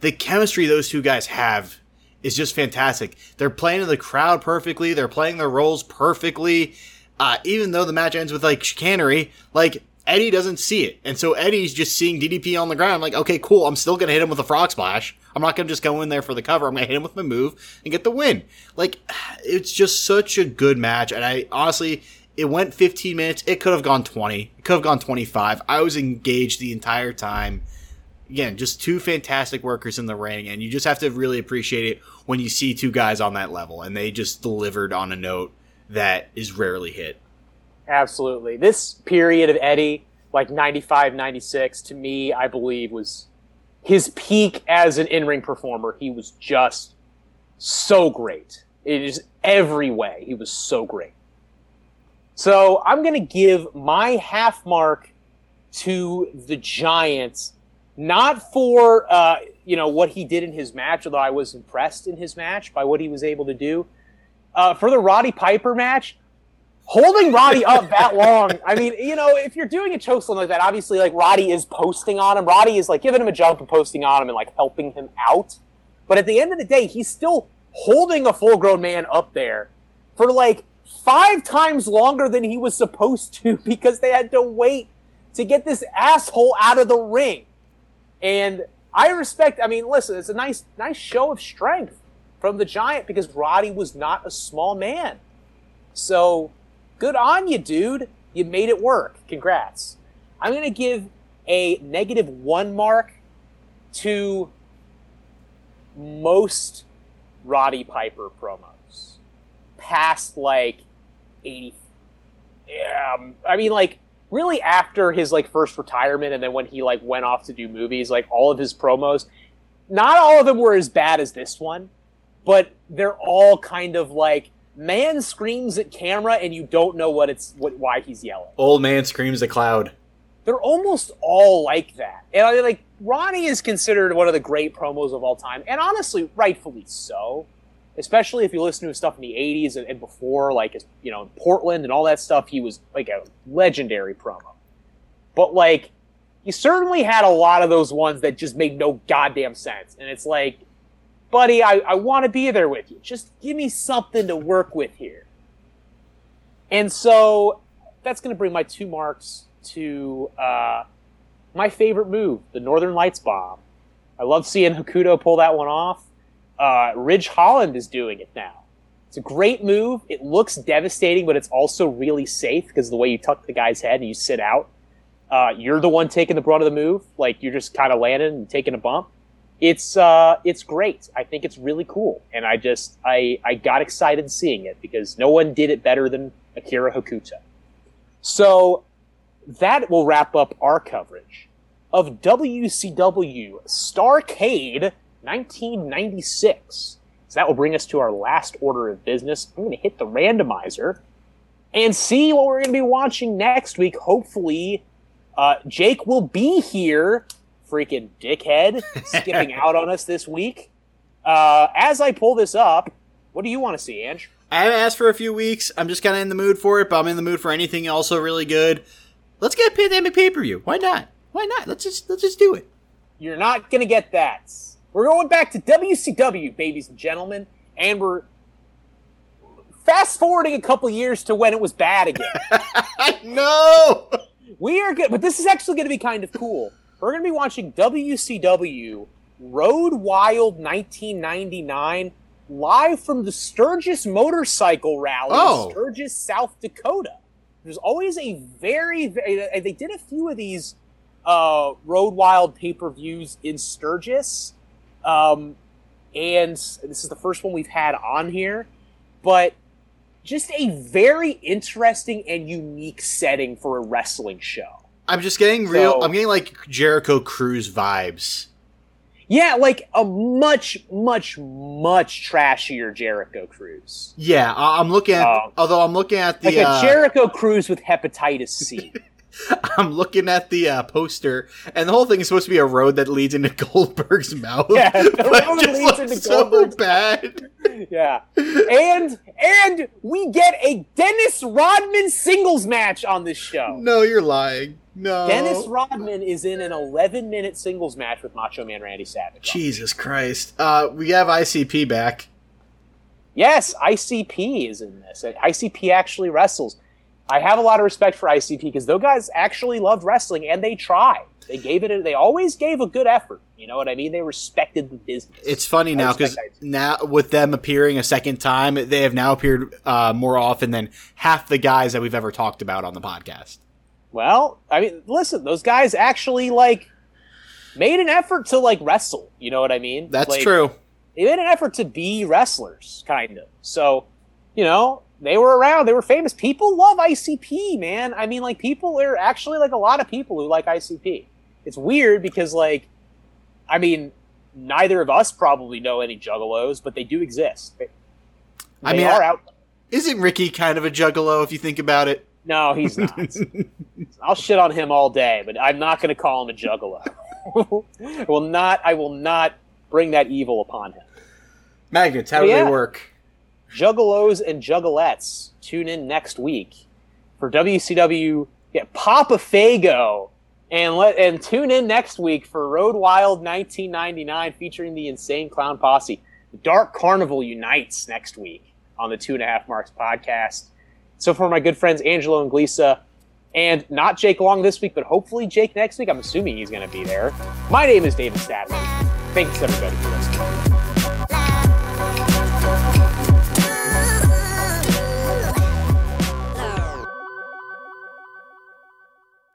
the chemistry those two guys have is just fantastic. They're playing to the crowd perfectly. They're playing their roles perfectly. Uh, even though the match ends with like chicanery, like Eddie doesn't see it. And so Eddie's just seeing DDP on the ground, like, okay, cool, I'm still gonna hit him with a frog splash. I'm not gonna just go in there for the cover. I'm gonna hit him with my move and get the win. Like, it's just such a good match. And I honestly, it went 15 minutes. It could have gone 20. It could have gone 25. I was engaged the entire time. Again, just two fantastic workers in the ring, and you just have to really appreciate it when you see two guys on that level, and they just delivered on a note that is rarely hit. Absolutely. This period of Eddie, like 95, 96, to me, I believe was his peak as an in ring performer. He was just so great. It is every way. He was so great. So I'm going to give my half mark to the Giants, not for uh, you know what he did in his match, although I was impressed in his match by what he was able to do. Uh, for the Roddy Piper match, holding Roddy up that long. I mean, you know, if you're doing a chokeslam like that, obviously, like Roddy is posting on him. Roddy is like giving him a jump and posting on him and like helping him out. But at the end of the day, he's still holding a full grown man up there for like five times longer than he was supposed to because they had to wait to get this asshole out of the ring. And I respect, I mean, listen, it's a nice, nice show of strength from the Giant because Roddy was not a small man. So good on you, dude. You made it work. Congrats. I'm going to give a negative one mark to most Roddy Piper promos. Past like 80. Yeah, um, I mean, like, really after his like first retirement and then when he like went off to do movies, like all of his promos, not all of them were as bad as this one, but they're all kind of like man screams at camera and you don't know what it's what why he's yelling. Old man screams at cloud. They're almost all like that. And I like Ronnie is considered one of the great promos of all time, and honestly, rightfully so. Especially if you listen to his stuff in the '80s and, and before, like you know, in Portland and all that stuff, he was like a legendary promo. But like, he certainly had a lot of those ones that just made no goddamn sense, and it's like buddy, I, I want to be there with you. Just give me something to work with here. And so that's going to bring my two marks to uh, my favorite move, the Northern Lights Bomb. I love seeing Hokuto pull that one off. Uh, Ridge Holland is doing it now. It's a great move. It looks devastating, but it's also really safe because the way you tuck the guy's head and you sit out. uh, you're the one taking the brunt of the move. Like you're just kind of landing and taking a bump. It's uh, it's great. I think it's really cool, and I just I I got excited seeing it because no one did it better than Akira Hokuto. So that will wrap up our coverage of WCW Starrcade 1996. So that will bring us to our last order of business. I'm going to hit the randomizer and see what we're going to be watching next week. Hopefully, uh, Jake will be here, freaking dickhead, skipping out on us this week. Uh, as I pull this up, what do you want to see, Ange? I haven't asked for a few weeks. I'm just kind of in the mood for it, but I'm in the mood for anything also really good. Let's get a pandemic pay per view. Why not? Why not? Let's just let's just do it. You're not gonna get that. We're going back to WCW, babies and gentlemen, and we're fast forwarding a couple years to when it was bad again. no. We are good, but this is actually going to be kind of cool. We're going to be watching WCW Road Wild 1999 live from the Sturgis Motorcycle Rally Oh. in Sturgis, South Dakota. There's always a very, very they did a few of these uh, Road Wild pay per views in Sturgis, um, and this is the first one we've had on here, but just a very interesting and unique setting for a wrestling show. I'm just getting real. So- I'm getting like Jericho Cruise vibes. Yeah, like a much, much, much trashier Jericho Cruise. Yeah, I- I'm looking at. Um, although I'm looking at the. Like a uh, Jericho Cruise with hepatitis C. I'm looking at the uh, poster, and the whole thing is supposed to be a road that leads into Goldberg's mouth. Yeah, the road just leads into so Goldberg's- bad. yeah. And and we get a Dennis Rodman singles match on this show. No, you're lying. No. Dennis Rodman is in an 11 minute singles match with Macho Man Randy Savage. Jesus Christ. Uh, we have ICP back. Yes, ICP is in this. ICP actually wrestles. I have a lot of respect for ICP because those guys actually loved wrestling and they tried. They gave it. A, they always gave a good effort. You know what I mean? They respected the business. It's funny now because now with them appearing a second time, they have now appeared uh, more often than half the guys that we've ever talked about on the podcast. Well, I mean, listen, those guys actually like made an effort to like wrestle. You know what I mean? That's Like, true. They made an effort to be wrestlers, kind of. So, you know, they were around. They were famous. People love ICP, man. I mean, like people are actually like a lot of people who like ICP. It's weird because like, I mean, neither of us probably know any juggalos, but they do exist. They, I mean, are out. Isn't Ricky kind of a juggalo if you think about it? No, he's not. I'll shit on him all day, but I'm not going to call him a juggalo. I will not. I will not bring that evil upon him. Magnets, how Oh, do yeah. they work? Juggalos and Juggalettes tune in next week for WCW. Yeah, Papa Fago, and let and tune in next week for Road Wild 1999 featuring the Insane Clown Posse. The Dark Carnival unites next week on the Two and a Half Marks podcast. So for my good friends Angelo Inglisa, and not Jake Long this week, but hopefully Jake next week. I'm assuming he's going to be there. My name is David Stadler. Thanks everybody for listening.